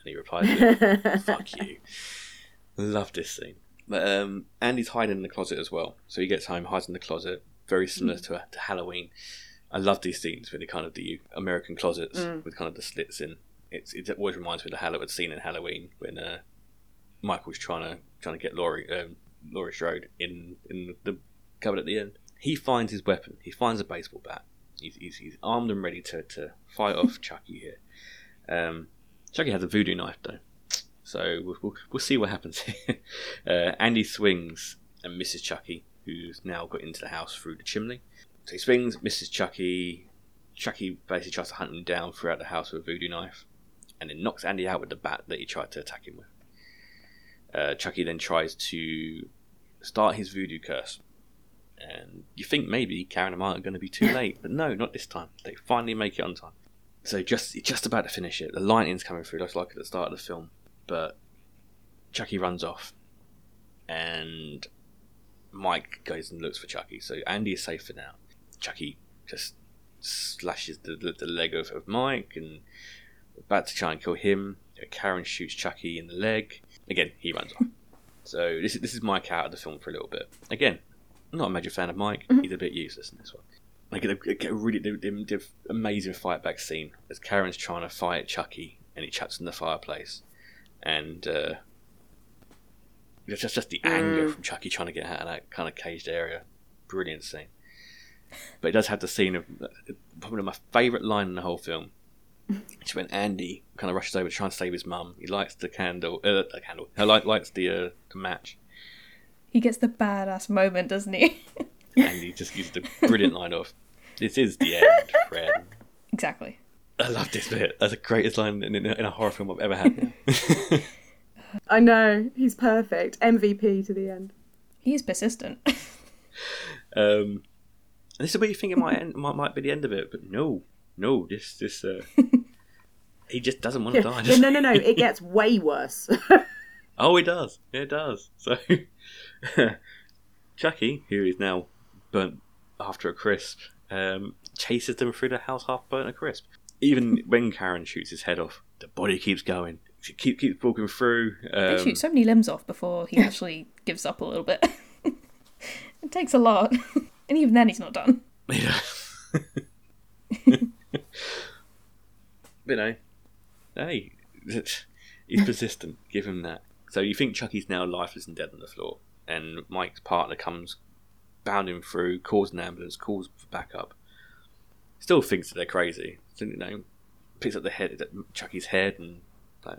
And he replies, "Fuck you." Love this scene. But um, Andy's hiding in the closet as well. So he gets home, hides in the closet, very similar to, to Halloween. I love these scenes with the kind of the American closets with kind of the slits in. It's, it always reminds me of the Halloween scene in Halloween when uh, Michael's trying to trying to get Laurie um, Laurie Strode in in the cupboard at the end. He finds his weapon. He finds a baseball bat. He's, he's, he's armed and ready to, to fight off Chucky here. Um, Chucky has a voodoo knife though, so we'll, we'll, we'll see what happens here. uh, Andy swings and misses Chucky, who's now got into the house through the chimney. So he swings, misses Chucky. Chucky basically tries to hunt him down throughout the house with a voodoo knife, and then knocks Andy out with the bat that he tried to attack him with. Uh, Chucky then tries to start his voodoo curse. And you think maybe Karen and Mark are going to be too late, but no, not this time. They finally make it on time. So just just about to finish it. The lightning's coming through, just like at the start of the film. But Chucky runs off, and Mike goes and looks for Chucky. So Andy is safe for now. Chucky just slashes the, the, the leg of, of Mike and about to try and kill him. Karen shoots Chucky in the leg. Again, he runs off. So this is this is Mike out of the film for a little bit. Again, I'm not a major fan of Mike. Mm-hmm. He's a bit useless in this one. Like a, a, a really amazing fight back scene as Karen's trying to fight Chucky and he chucks in the fireplace, and uh, it's just just the anger mm. from Chucky trying to get out of that kind of caged area. Brilliant scene. But it does have the scene of uh, probably my favourite line in the whole film. It's when Andy kind of rushes over to try and save his mum. He lights the candle, uh, the candle. He light, lights the uh, the match, he gets the badass moment, doesn't he? and he just uses the brilliant line of, "This is the end, friend." exactly. I love this bit. That's the greatest line in, in, in a horror film I've ever had. I know he's perfect. MVP to the end. He is persistent. um, and this is where you think it might end, might, might be the end of it, but no, no. This this uh, he just doesn't want to die. Yeah, no, no, no. It gets way worse. Oh, it does. It does. So, Chucky, who is now burnt after a crisp, um, chases them through the house half burnt a crisp. Even when Karen shoots his head off, the body keeps going. She keep, keeps walking through. Um, they shoot so many limbs off before he actually gives up a little bit. it takes a lot. and even then, he's not done. Yeah. you know, hey, he's persistent. Give him that. So you think Chucky's now lifeless and dead on the floor, and Mike's partner comes bounding through, calls an ambulance, calls for backup. still thinks that they're crazy. So, you know, picks up the head, Chucky's head, and like,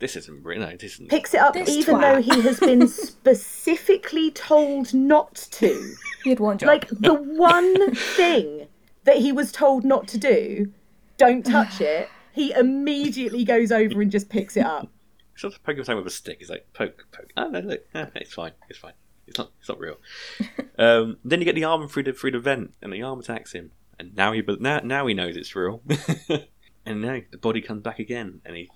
this isn't real. No, this isn't. Picks it up This even twat. though he has been specifically told not to. He had one job. Like the one thing that he was told not to do, don't touch it. He immediately goes over and just picks it up. He's not poking something with a stick. He's like poke, poke. Oh no, look, ah, it's fine, it's fine. It's not, it's not real. um, then you get the arm through the through the vent, and the arm attacks him, and now he be- now now he knows it's real. and now the body comes back again, and he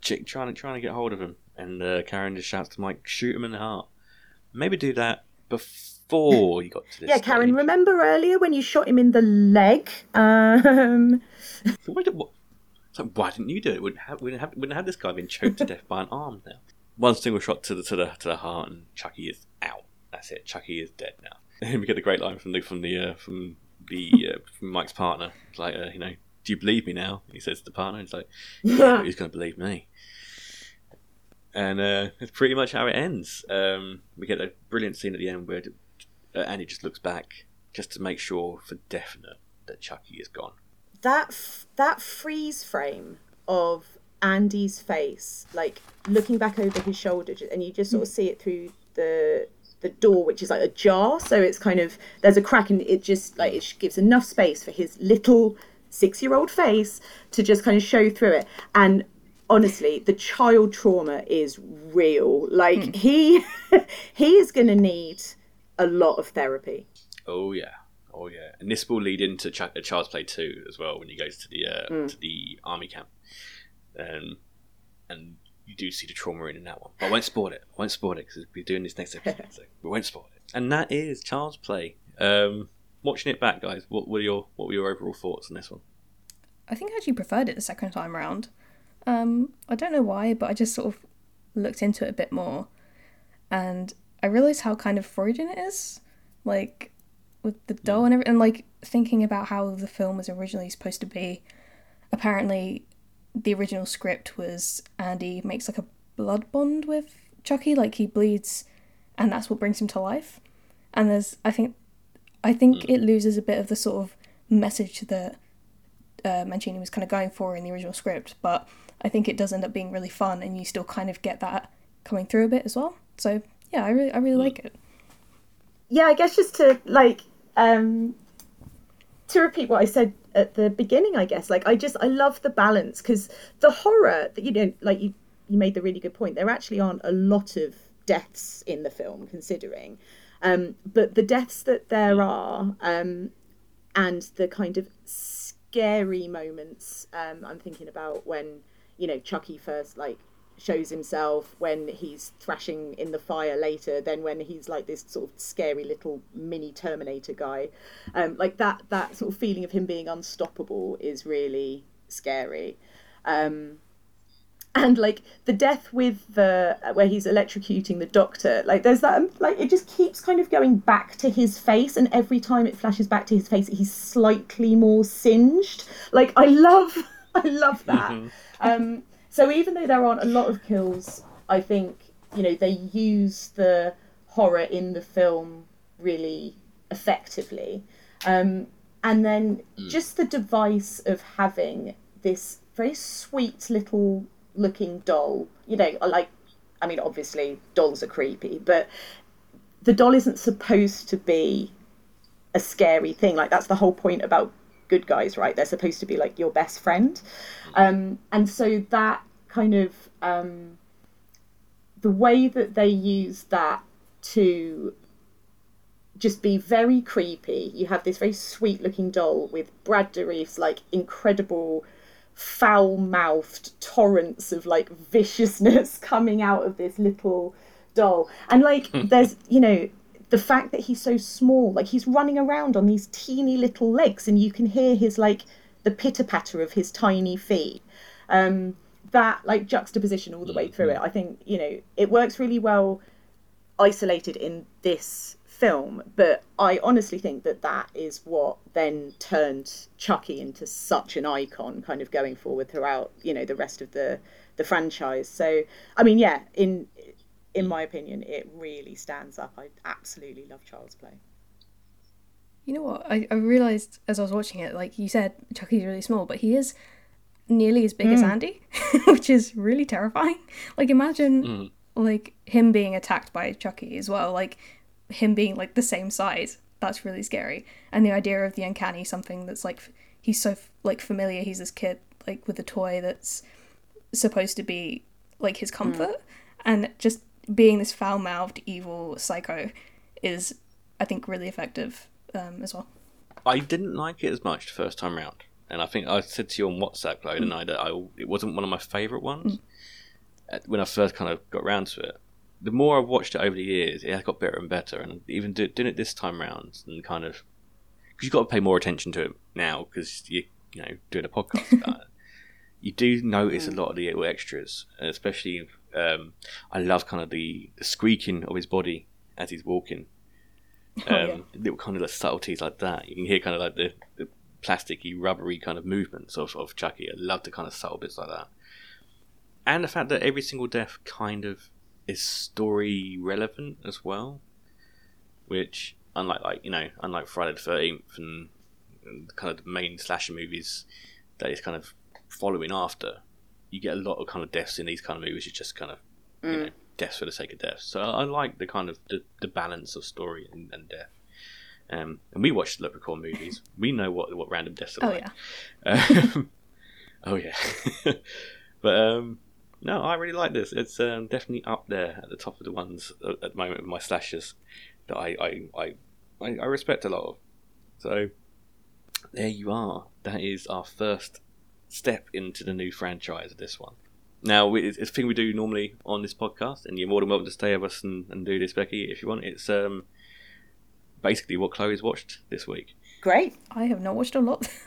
chick trying to trying to get hold of him, and uh, Karen just shouts to Mike, "Shoot him in the heart." Maybe do that before you got to this. Yeah, Karen, stage. remember earlier when you shot him in the leg? Um, So why, did, what, so why didn't you do it? Wouldn't have, wouldn't have, wouldn't have this guy been choked to death by an arm now? One single shot to the to the to the heart, and Chucky is out. That's it. Chucky is dead now. And we get the great line from the from the uh, from the uh, from Mike's partner. It's like, uh, you know, do you believe me now? He says to the partner, it's like, yeah, who's going to believe me? And uh, it's pretty much how it ends. Um, we get a brilliant scene at the end where uh, Andy just looks back just to make sure for definite that Chucky is gone. that f- that freeze frame of Andy's face, like looking back over his shoulder, and you just sort of see it through the the door, which is like a jar. So it's kind of there's a crack, and it just like it gives enough space for his little six year old face to just kind of show through it. And honestly, the child trauma is real. Like he he is going to need a lot of therapy. Oh yeah, oh yeah, and this will lead into Ch- uh, Child's Play two as well when he goes to the uh, to the army camp, um, and you do see the trauma in that one. But I won't spoil it. I won't spoil it because we're doing this next episode, so we won't spoil it. And that is Child's Play. Um, watching it back, guys, what were your what were your overall thoughts on this one? I think I actually preferred it the second time round. Um, I don't know why, but I just sort of looked into it a bit more, and I realised how kind of Freudian it is, like with the doll and everything. And like thinking about how the film was originally supposed to be. Apparently, the original script was Andy makes like a blood bond with Chucky, like he bleeds, and that's what brings him to life. And there's, I think, I think it loses a bit of the sort of message that uh, Mancini was kind of going for in the original script, but I think it does end up being really fun, and you still kind of get that coming through a bit as well. So yeah, I really, I really like it. yeah, I guess just to like um to repeat what I said at the beginning, I guess like I just I love the balance because the horror that you know like you you made the really good point. There actually aren't a lot of deaths in the film considering, um, but the deaths that there are um, and the kind of scary moments. Um, I'm thinking about when you know Chucky first like shows himself when he's thrashing in the fire later then when he's like this sort of scary little mini terminator guy. Um, like that that sort of feeling of him being unstoppable is really scary. Um, and like the death with the where he's electrocuting the doctor like there's that like it just keeps kind of going back to his face and every time it flashes back to his face he's slightly more singed. Like i love i love that. Um so even though there aren't a lot of kills i think you know they use the horror in the film really effectively. Um and then just the device of having this very sweet little looking doll you know like i mean obviously dolls are creepy but the doll isn't supposed to be a scary thing. Like that's the whole point about good guys right? They're supposed to be like your best friend. Um and so that kind of um the way that they use that to just be very creepy. You have this very sweet looking doll with Brad Dourif's like incredible foul mouthed torrents of like viciousness coming out of this little doll. And like there's you know, the fact that he's so small, like he's running around on these teeny little legs and you can hear his like the pitter patter of his tiny feet. Um that like juxtaposition all the way through it, mm-hmm. I think, you know, it works really well isolated in this film, but I honestly think that that is what then turned Chucky into such an icon, kind of going forward throughout, you know, the rest of the the franchise. So, I mean, yeah, in in my opinion, it really stands up. I absolutely love Child's Play. You know what? I, I realized as I was watching it, like you said, Chucky's really small, but he is nearly as big as hmm. Andy, which is really terrifying. Like imagine hmm. like him being attacked by Chucky as well, like him being like the same size. That's really scary. And the idea of the uncanny, something that's like he's so like familiar. He's this kid like with a toy that's supposed to be like his hmm. comfort, and just being this foul-mouthed evil psycho is, I think, really effective um, as well. I didn't like it as much the first time round, and I think I said to you on WhatsApp, Chloe, didn't I, that I, it wasn't one of my favourite ones Uh, when I first kind of got round to it. The more I've watched it over the years, it has got better and better, and even do, doing it this time round, and kind of because you've got to pay more attention to it now because you you know doing a podcast. You do notice a lot of the little extras, and especially um, I love kind of the, the squeaking of his body as he's walking um, yeah. little kind of like subtleties like that. You can hear kind of like the, the plasticky, rubbery kind of movements of, of Chucky. I love the kind of subtle bits like that. And the fact that every single death kind of is story relevant as well, which unlike like you know unlike Friday the Thirteenth and, and kind of the main slasher movies that is kind of following after, you get a lot of kind of deaths in these kind of movies. It's just kind of you mm. know deaths for the sake of death. So I, I like the kind of the, the balance of story and, and death. Um, and we watch Leprechaun movies. We know what what random deaths are Oh like. yeah, Um, oh yeah, but um, no, I really like this. It's um, definitely up there at the top of the ones at at the moment with my slashers that I I, I, I I respect a lot of. So there you are. That is our first step into the new franchise of this one. Now, it's it's a thing we do normally on this podcast, and you're more than welcome to stay with us and, and do this, Becky, if you want. It's um, basically what Chloe's watched this week. Great. I have not watched a lot.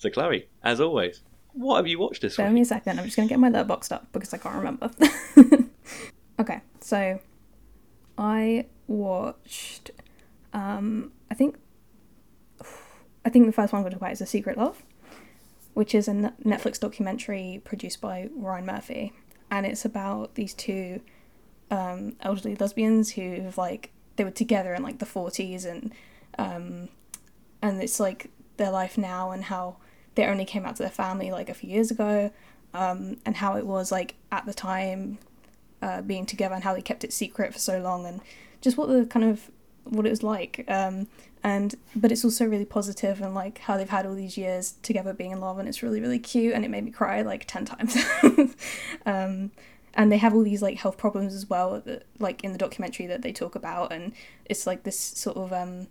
So, Chloe, as always, what have you watched this Bear week? me a second. I'm just gonna get my letterboxd up because I can't remember. okay, so I watched. Um, I think. I think the first one I'm going to talk about is *A Secret Love*, which is a Netflix documentary produced by Ryan Murphy, and it's about these two um, elderly lesbians who've like they were together in like the 40s and um, and it's like their life now and how they only came out to their family like a few years ago um, and how it was like at the time uh, being together and how they kept it secret for so long and just what the kind of what it was like um, and but it's also really positive and like how they've had all these years together being in love and it's really really cute and it made me cry like 10 times. Um, and they have all these like health problems as well that, like in the documentary that they talk about and it's like this sort of um,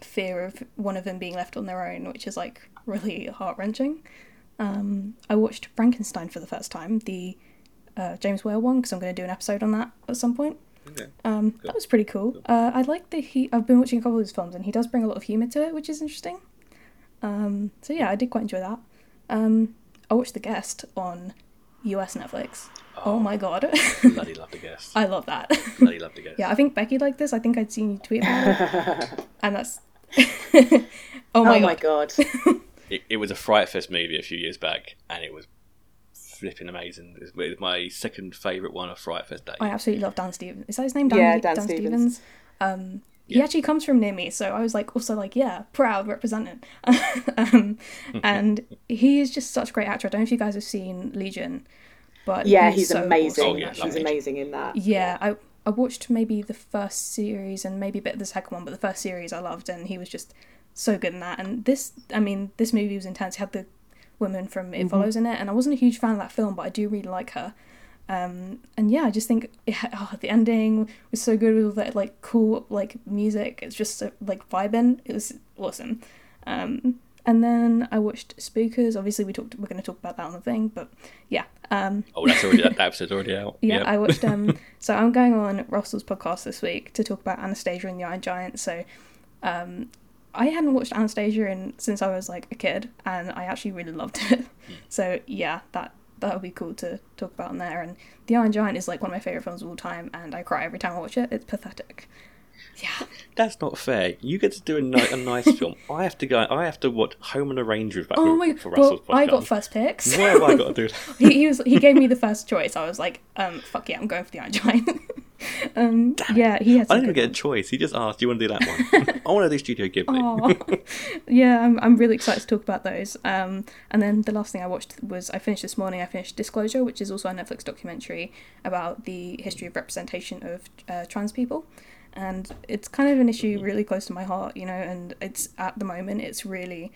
fear of one of them being left on their own which is like really heart-wrenching um, i watched frankenstein for the first time the uh, james whale one because i'm going to do an episode on that at some point Okay. um, that was pretty cool. Uh, I like the he. I've been watching a couple of his films, and he does bring a lot of humor to it, which is interesting. Um, so yeah, I did quite enjoy that. Um, I watched The Guest on US Netflix. Oh, my god, Bloody love the guest. I love that. Bloody love the guest. yeah, I think Becky liked this. I think I'd seen you tweet about it, and that's. oh my oh my god. god. It, it was a Fright Fest movie a few years back, and it was flipping amazing. It was my second favourite one of Fright Fest Day. I absolutely love Dan Stevens. Is that his name? Dan, Yeah, Dan Stevens. Um, he actually comes from near me, so I was like, also like, yeah, proud representing. um, and he is just such a great actor. I don't know if you guys have seen Legion, but Yeah, he's so amazing. awesome Oh, yeah, he's love show. him. amazing in that. Yeah, I I watched maybe the first series and maybe a bit of the second one, but the first series I loved, and he was just so good in that. And this, I mean, this movie was intense. It had the woman from It Follows in it, and I wasn't a huge fan of that film, but I do really like her. Um, and yeah, I just think oh, the ending was so good with all that like cool like music. It's just so, like vibing. It was awesome. Um, and then I watched Spookers. Obviously, we talked. We're going to talk about that on the thing, but yeah. Um, Oh, that's already that episode's already out. yeah, Yep. I watched. Um, so I'm going on Russell's podcast this week to talk about Anastasia and the Iron Giant. So, um, I hadn't watched Anastasia in since I was like a kid, and I actually really loved it. so yeah, that that would be cool to talk about on there. And the Iron Giant is like one of my favorite films of all time, and I cry every time I watch it. It's pathetic. Yeah, That's not fair. You get to do a, ni- a nice film. I have to go. I have to watch Home and Arrange with Oh my for well, Russell's podcast. I got first picks. Why have I got to do that? he, he was he gave me the first choice. I was like, um, fuck yeah, I'm going for the Iron Giant. um, yeah, he had. I didn't even get a choice. He just asked, "Do you want to do that one?" I want to do Studio Ghibli. Yeah, I'm, I'm really excited to talk about those. Um, and then the last thing I watched was I finished this morning. I finished Disclosure, which is also a Netflix documentary about the history of representation of uh, trans people, and it's kind of an issue really close to my heart, you know. And it's at the moment, it's really,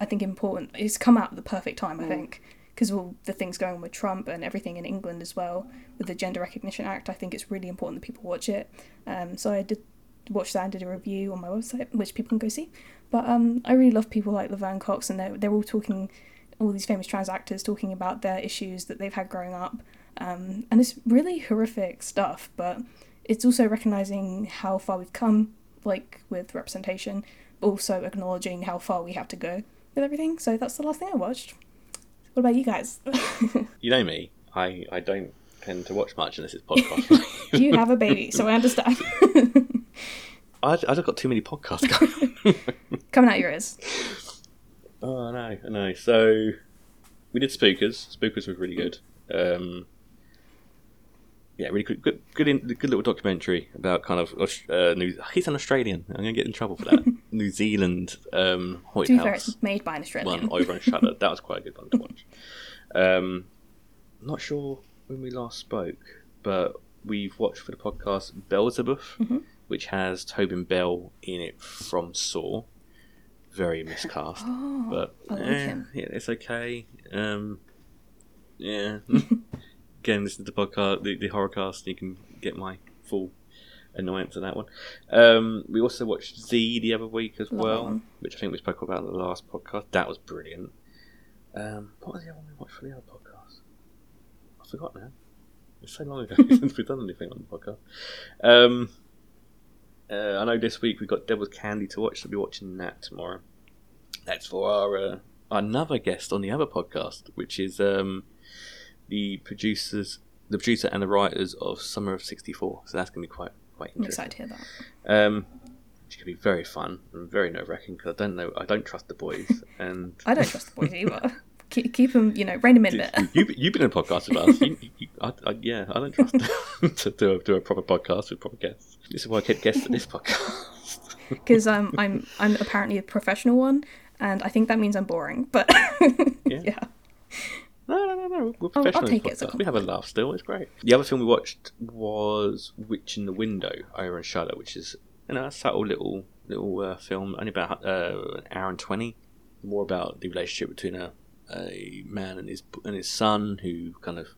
I think, important. It's come out at the perfect time, I think, because of all the things going on with Trump and everything in England as well with the Gender Recognition Act. I think it's really important that people watch it. Um, so I did watch that and did a review on my website, which people can go see. But um, I really love people like Laverne Cox, and they're, they're all talking, all these famous trans actors talking about their issues that they've had growing up. Um, and it's really horrific stuff, but it's also recognizing how far we've come, like with representation, but also acknowledging how far we have to go with everything. So that's the last thing I watched. What about you guys? You know me. I, I don't tend to watch much unless it's podcast. you have a baby, so I understand. I, I just got too many podcasts going. Coming out your ears. Oh, I know, I know. So we did Spookers. Spookers was really good. Um, yeah, really good, good, good, in, good little documentary about kind of uh, New. He's an Australian. I'm gonna get in trouble for that. New Zealand um, White To fair, House it's made by an Australian. one over on Shudder. That was quite a good one to watch. Um, not sure when we last spoke, but we've watched for the podcast Beelzebub, Mm-hmm. which has Tobin Bell in it from Saw. Very miscast, but Oh, I like eh, yeah, it's okay. Um, yeah. Again, listen to the podcast, the, the horror cast, and you can get my full annoyance of that one. Um, we also watched Z the other week as Love that well, one. which I think we spoke about in the last podcast. That was brilliant. Um, what was the other one we watched for the other podcast? I forgot now. It's so long ago since we've done anything on the podcast. Um, uh, I know this week we've got Devil's Candy to watch, so we'll be watching that tomorrow. That's for our uh, another guest on the other podcast, which is um, the producers, the producer and the writers of Summer of '64. So that's going to be quite quite I'm interesting. excited to hear that. Um, going to be very fun and very nerve wracking because I don't know, I don't trust the boys. And I don't trust the boys either. keep, keep them, you know, rein them in a bit. you, you've been in a podcast with us. You, you, I, I, yeah, I don't trust them to do a, do a proper podcast with proper guests. This is why I kept guests at this podcast. because um, I'm I'm apparently a professional one, and I think that means I'm boring. But yeah, No, no, no, no. We're I'll professional. take it as a. We have a laugh still. It's great. The other film we watched was Witch in the Window over Shudder, which is you know a subtle little little uh, film, only about uh, an hour and twenty. More about the relationship between a a man and his and his son who kind of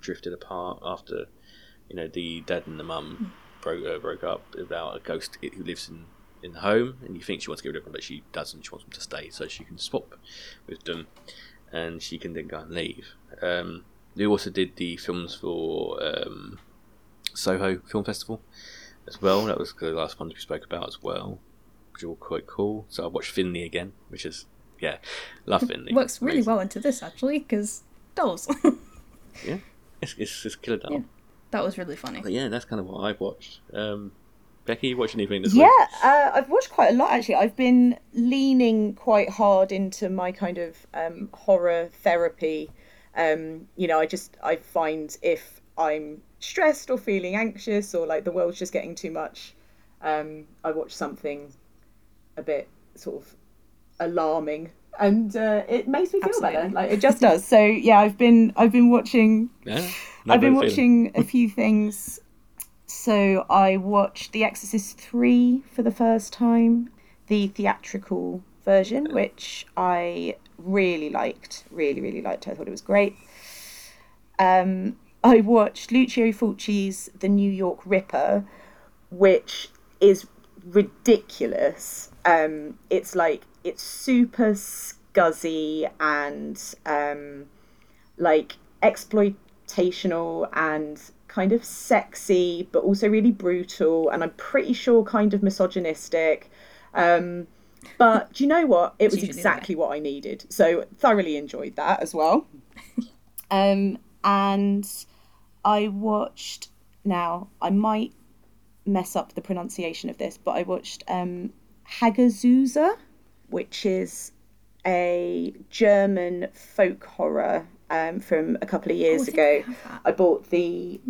drifted apart after you know the dad and the mum broke uh, broke up about a ghost who lives in in the home, and you think she wants to get rid of him, but she doesn't. She wants him to stay so she can swap with them and she can then go and leave. Um, they also did the films for um, Soho Film Festival as well. That was the last one we spoke about as well, which all quite cool. So I watched Finley again, which is yeah, love Finley. works really Amazing. well into this actually because dolls. Yeah, it's it's, it's killer doll. Yeah. that was really funny. But yeah, that's kind of what I've watched. Um, Becky, you watch anything this Yeah, week? uh, I've watched quite a lot actually. I've been leaning quite hard into my kind of um, horror therapy. Um, you know, I just I find if I'm stressed or feeling anxious or like the world's just getting too much, um, I watch something a bit sort of alarming, and uh, it makes me feel better. Like it just does. So yeah, I've been I've been watching Yeah, no I've been bad feeling. watching a few things. So I watched The Exorcist 3 for the first time, the theatrical version, which I really liked. Really, really liked. I thought it was great. Um, I watched Lucio Fulci's The New York Ripper, which is ridiculous. Um, it's like, it's super scuzzy and um, like exploitational and kind of sexy, but also really brutal, and I'm pretty sure kind of misogynistic. Um, but do you know what? It was usually the way. exactly what I needed. So thoroughly enjoyed that as well. um, and I watched. Now I might mess up the pronunciation of this, but I watched um, Hagazussa, which is a German folk horror um, from a couple of years Oh, I ago. I. I bought the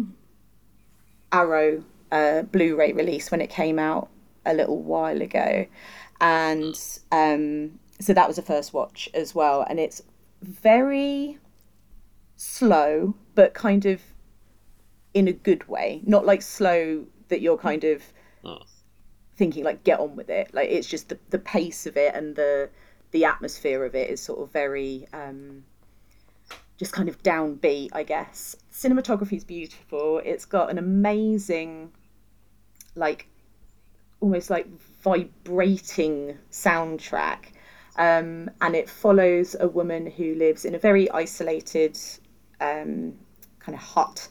Arrow uh, Blu-ray release when it came out a little while ago, and um, so that was a first watch as well, and it's very slow, but kind of in a good way, not like slow that you're kind of thinking like get on with it. Like it's just the the pace of it and the the atmosphere of it is sort of very um, just kind of downbeat, I guess. Cinematography is beautiful. It's got an amazing, like, almost like vibrating soundtrack. Um, and it follows a woman who lives in a very isolated um, kind of hut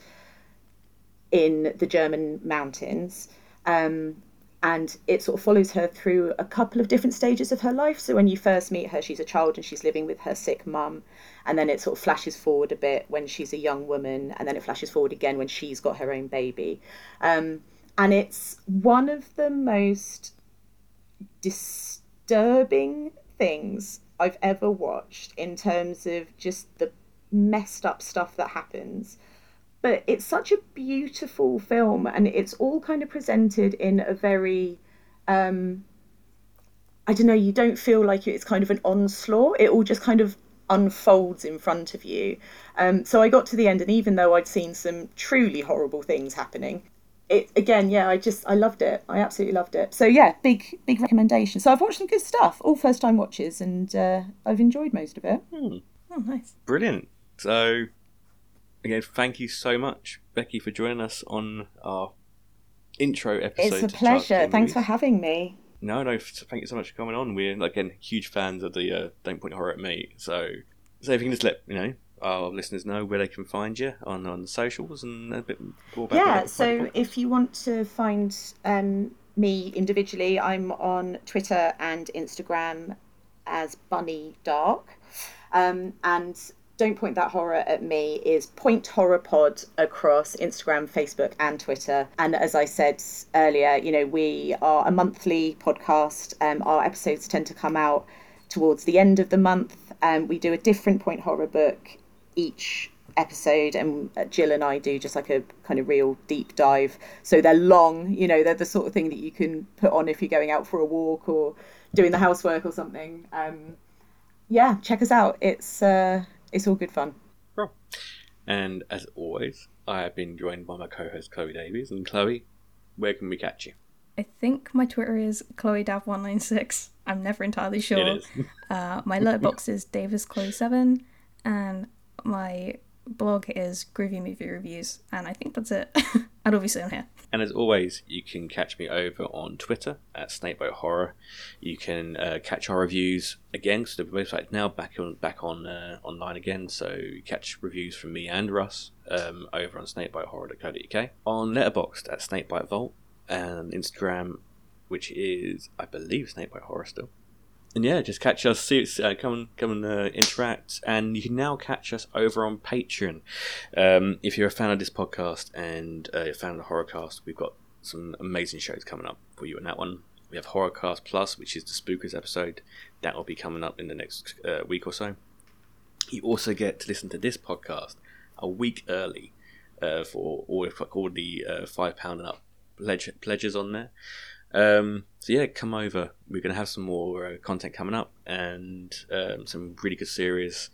in the German mountains. Um, and it sort of follows her through a couple of different stages of her life. So when you first meet her, she's a child and she's living with her sick mum, and then it sort of flashes forward a bit when she's a young woman, and then it flashes forward again when she's got her own baby. Um, and it's one of the most disturbing things I've ever watched in terms of just the messed up stuff that happens but it's such a beautiful film and it's all kind of presented in a very um i don't know you don't feel like it's kind of an onslaught. It all just kind of unfolds in front of you. Um so i got to the end and even though i'd seen some truly horrible things happening it again yeah i just i loved it. I absolutely loved it. So yeah big big recommendation. So i've watched some good stuff all first time watches and uh, i've enjoyed most of it. Oh, nice. Brilliant. So, again, thank you so much, Becky, for joining us on our intro episode. it's a pleasure thanks for having me No, no, thank you so much for coming on. We're, again, huge fans of the uh, Don't Point Horror at Me. So, so if you can just let, you know, our listeners know where they can find you on, on the socials and a bit more about yeah so if you want to find um, me individually i'm on twitter and instagram as bunny dark um, and don't point that horror at me is point horror pod across instagram facebook and twitter. And as i said earlier you know we are a monthly podcast. Um, our episodes tend to come out towards the end of the month. Um, we do a different point horror book each episode and uh, Jill and I do just like a kind of real deep dive. So they're long you know they're the sort of thing that you can put on if you're going out for a walk or doing the housework or something. Um yeah check us out. It's uh it's all good fun Cool. And as always, I have been joined by my co-host Chloe Davies. And Chloe, where can we catch you? I think my Twitter is Chloe Dav one nine six. I'm never entirely sure. It is. Uh, my Letterboxd is Davis Chloe seven, and my blog is Groovy Movie Reviews, and I think that's it. and obviously on here. And as always, you can catch me over on Twitter at Snakebite Horror. You can uh, catch our reviews again. So the website's now back on back on uh, online again. So catch reviews from me and Russ um, over on snakebitehorror.co.uk, on Letterboxd at Snakebite Vault, and Instagram, which is I believe Snakebite Horror still. And yeah, just catch us, see, uh, come and come and uh, interact, and you can now catch us over on Patreon. Um, if you're a fan of this podcast and uh, a fan of the Horrorcast, we've got some amazing shows coming up for you in that one. We have Horrorcast Plus, which is the Spookers episode. That will be coming up in the next uh, week or so. You also get to listen to this podcast a week early uh, for all, all the uh, five pound and up pledge, pledges on there. Um, so yeah, come over. We're going to have some more uh, content coming up and um, some really good series.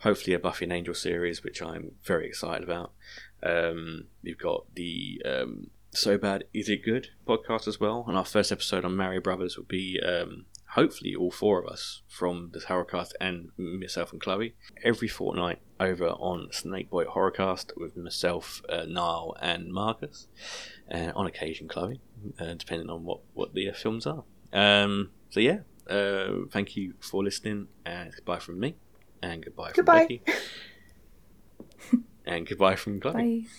Hopefully, a Buffy and Angel series, which I'm very excited about. Um, we've got the um, So Bad Is It Good podcast as well, and our first episode on Mario Brothers will be um, hopefully all four of us from the Horrorcast and myself and Chloe every fortnight over on Snakebite Horrorcast with myself, uh, Niall, and Marcus, and on occasion Chloe, uh, depending on what what the uh, films are. Um, so yeah, uh, thank you for listening, and goodbye from me, and goodbye from Becky, and goodbye from Chloe. Bye.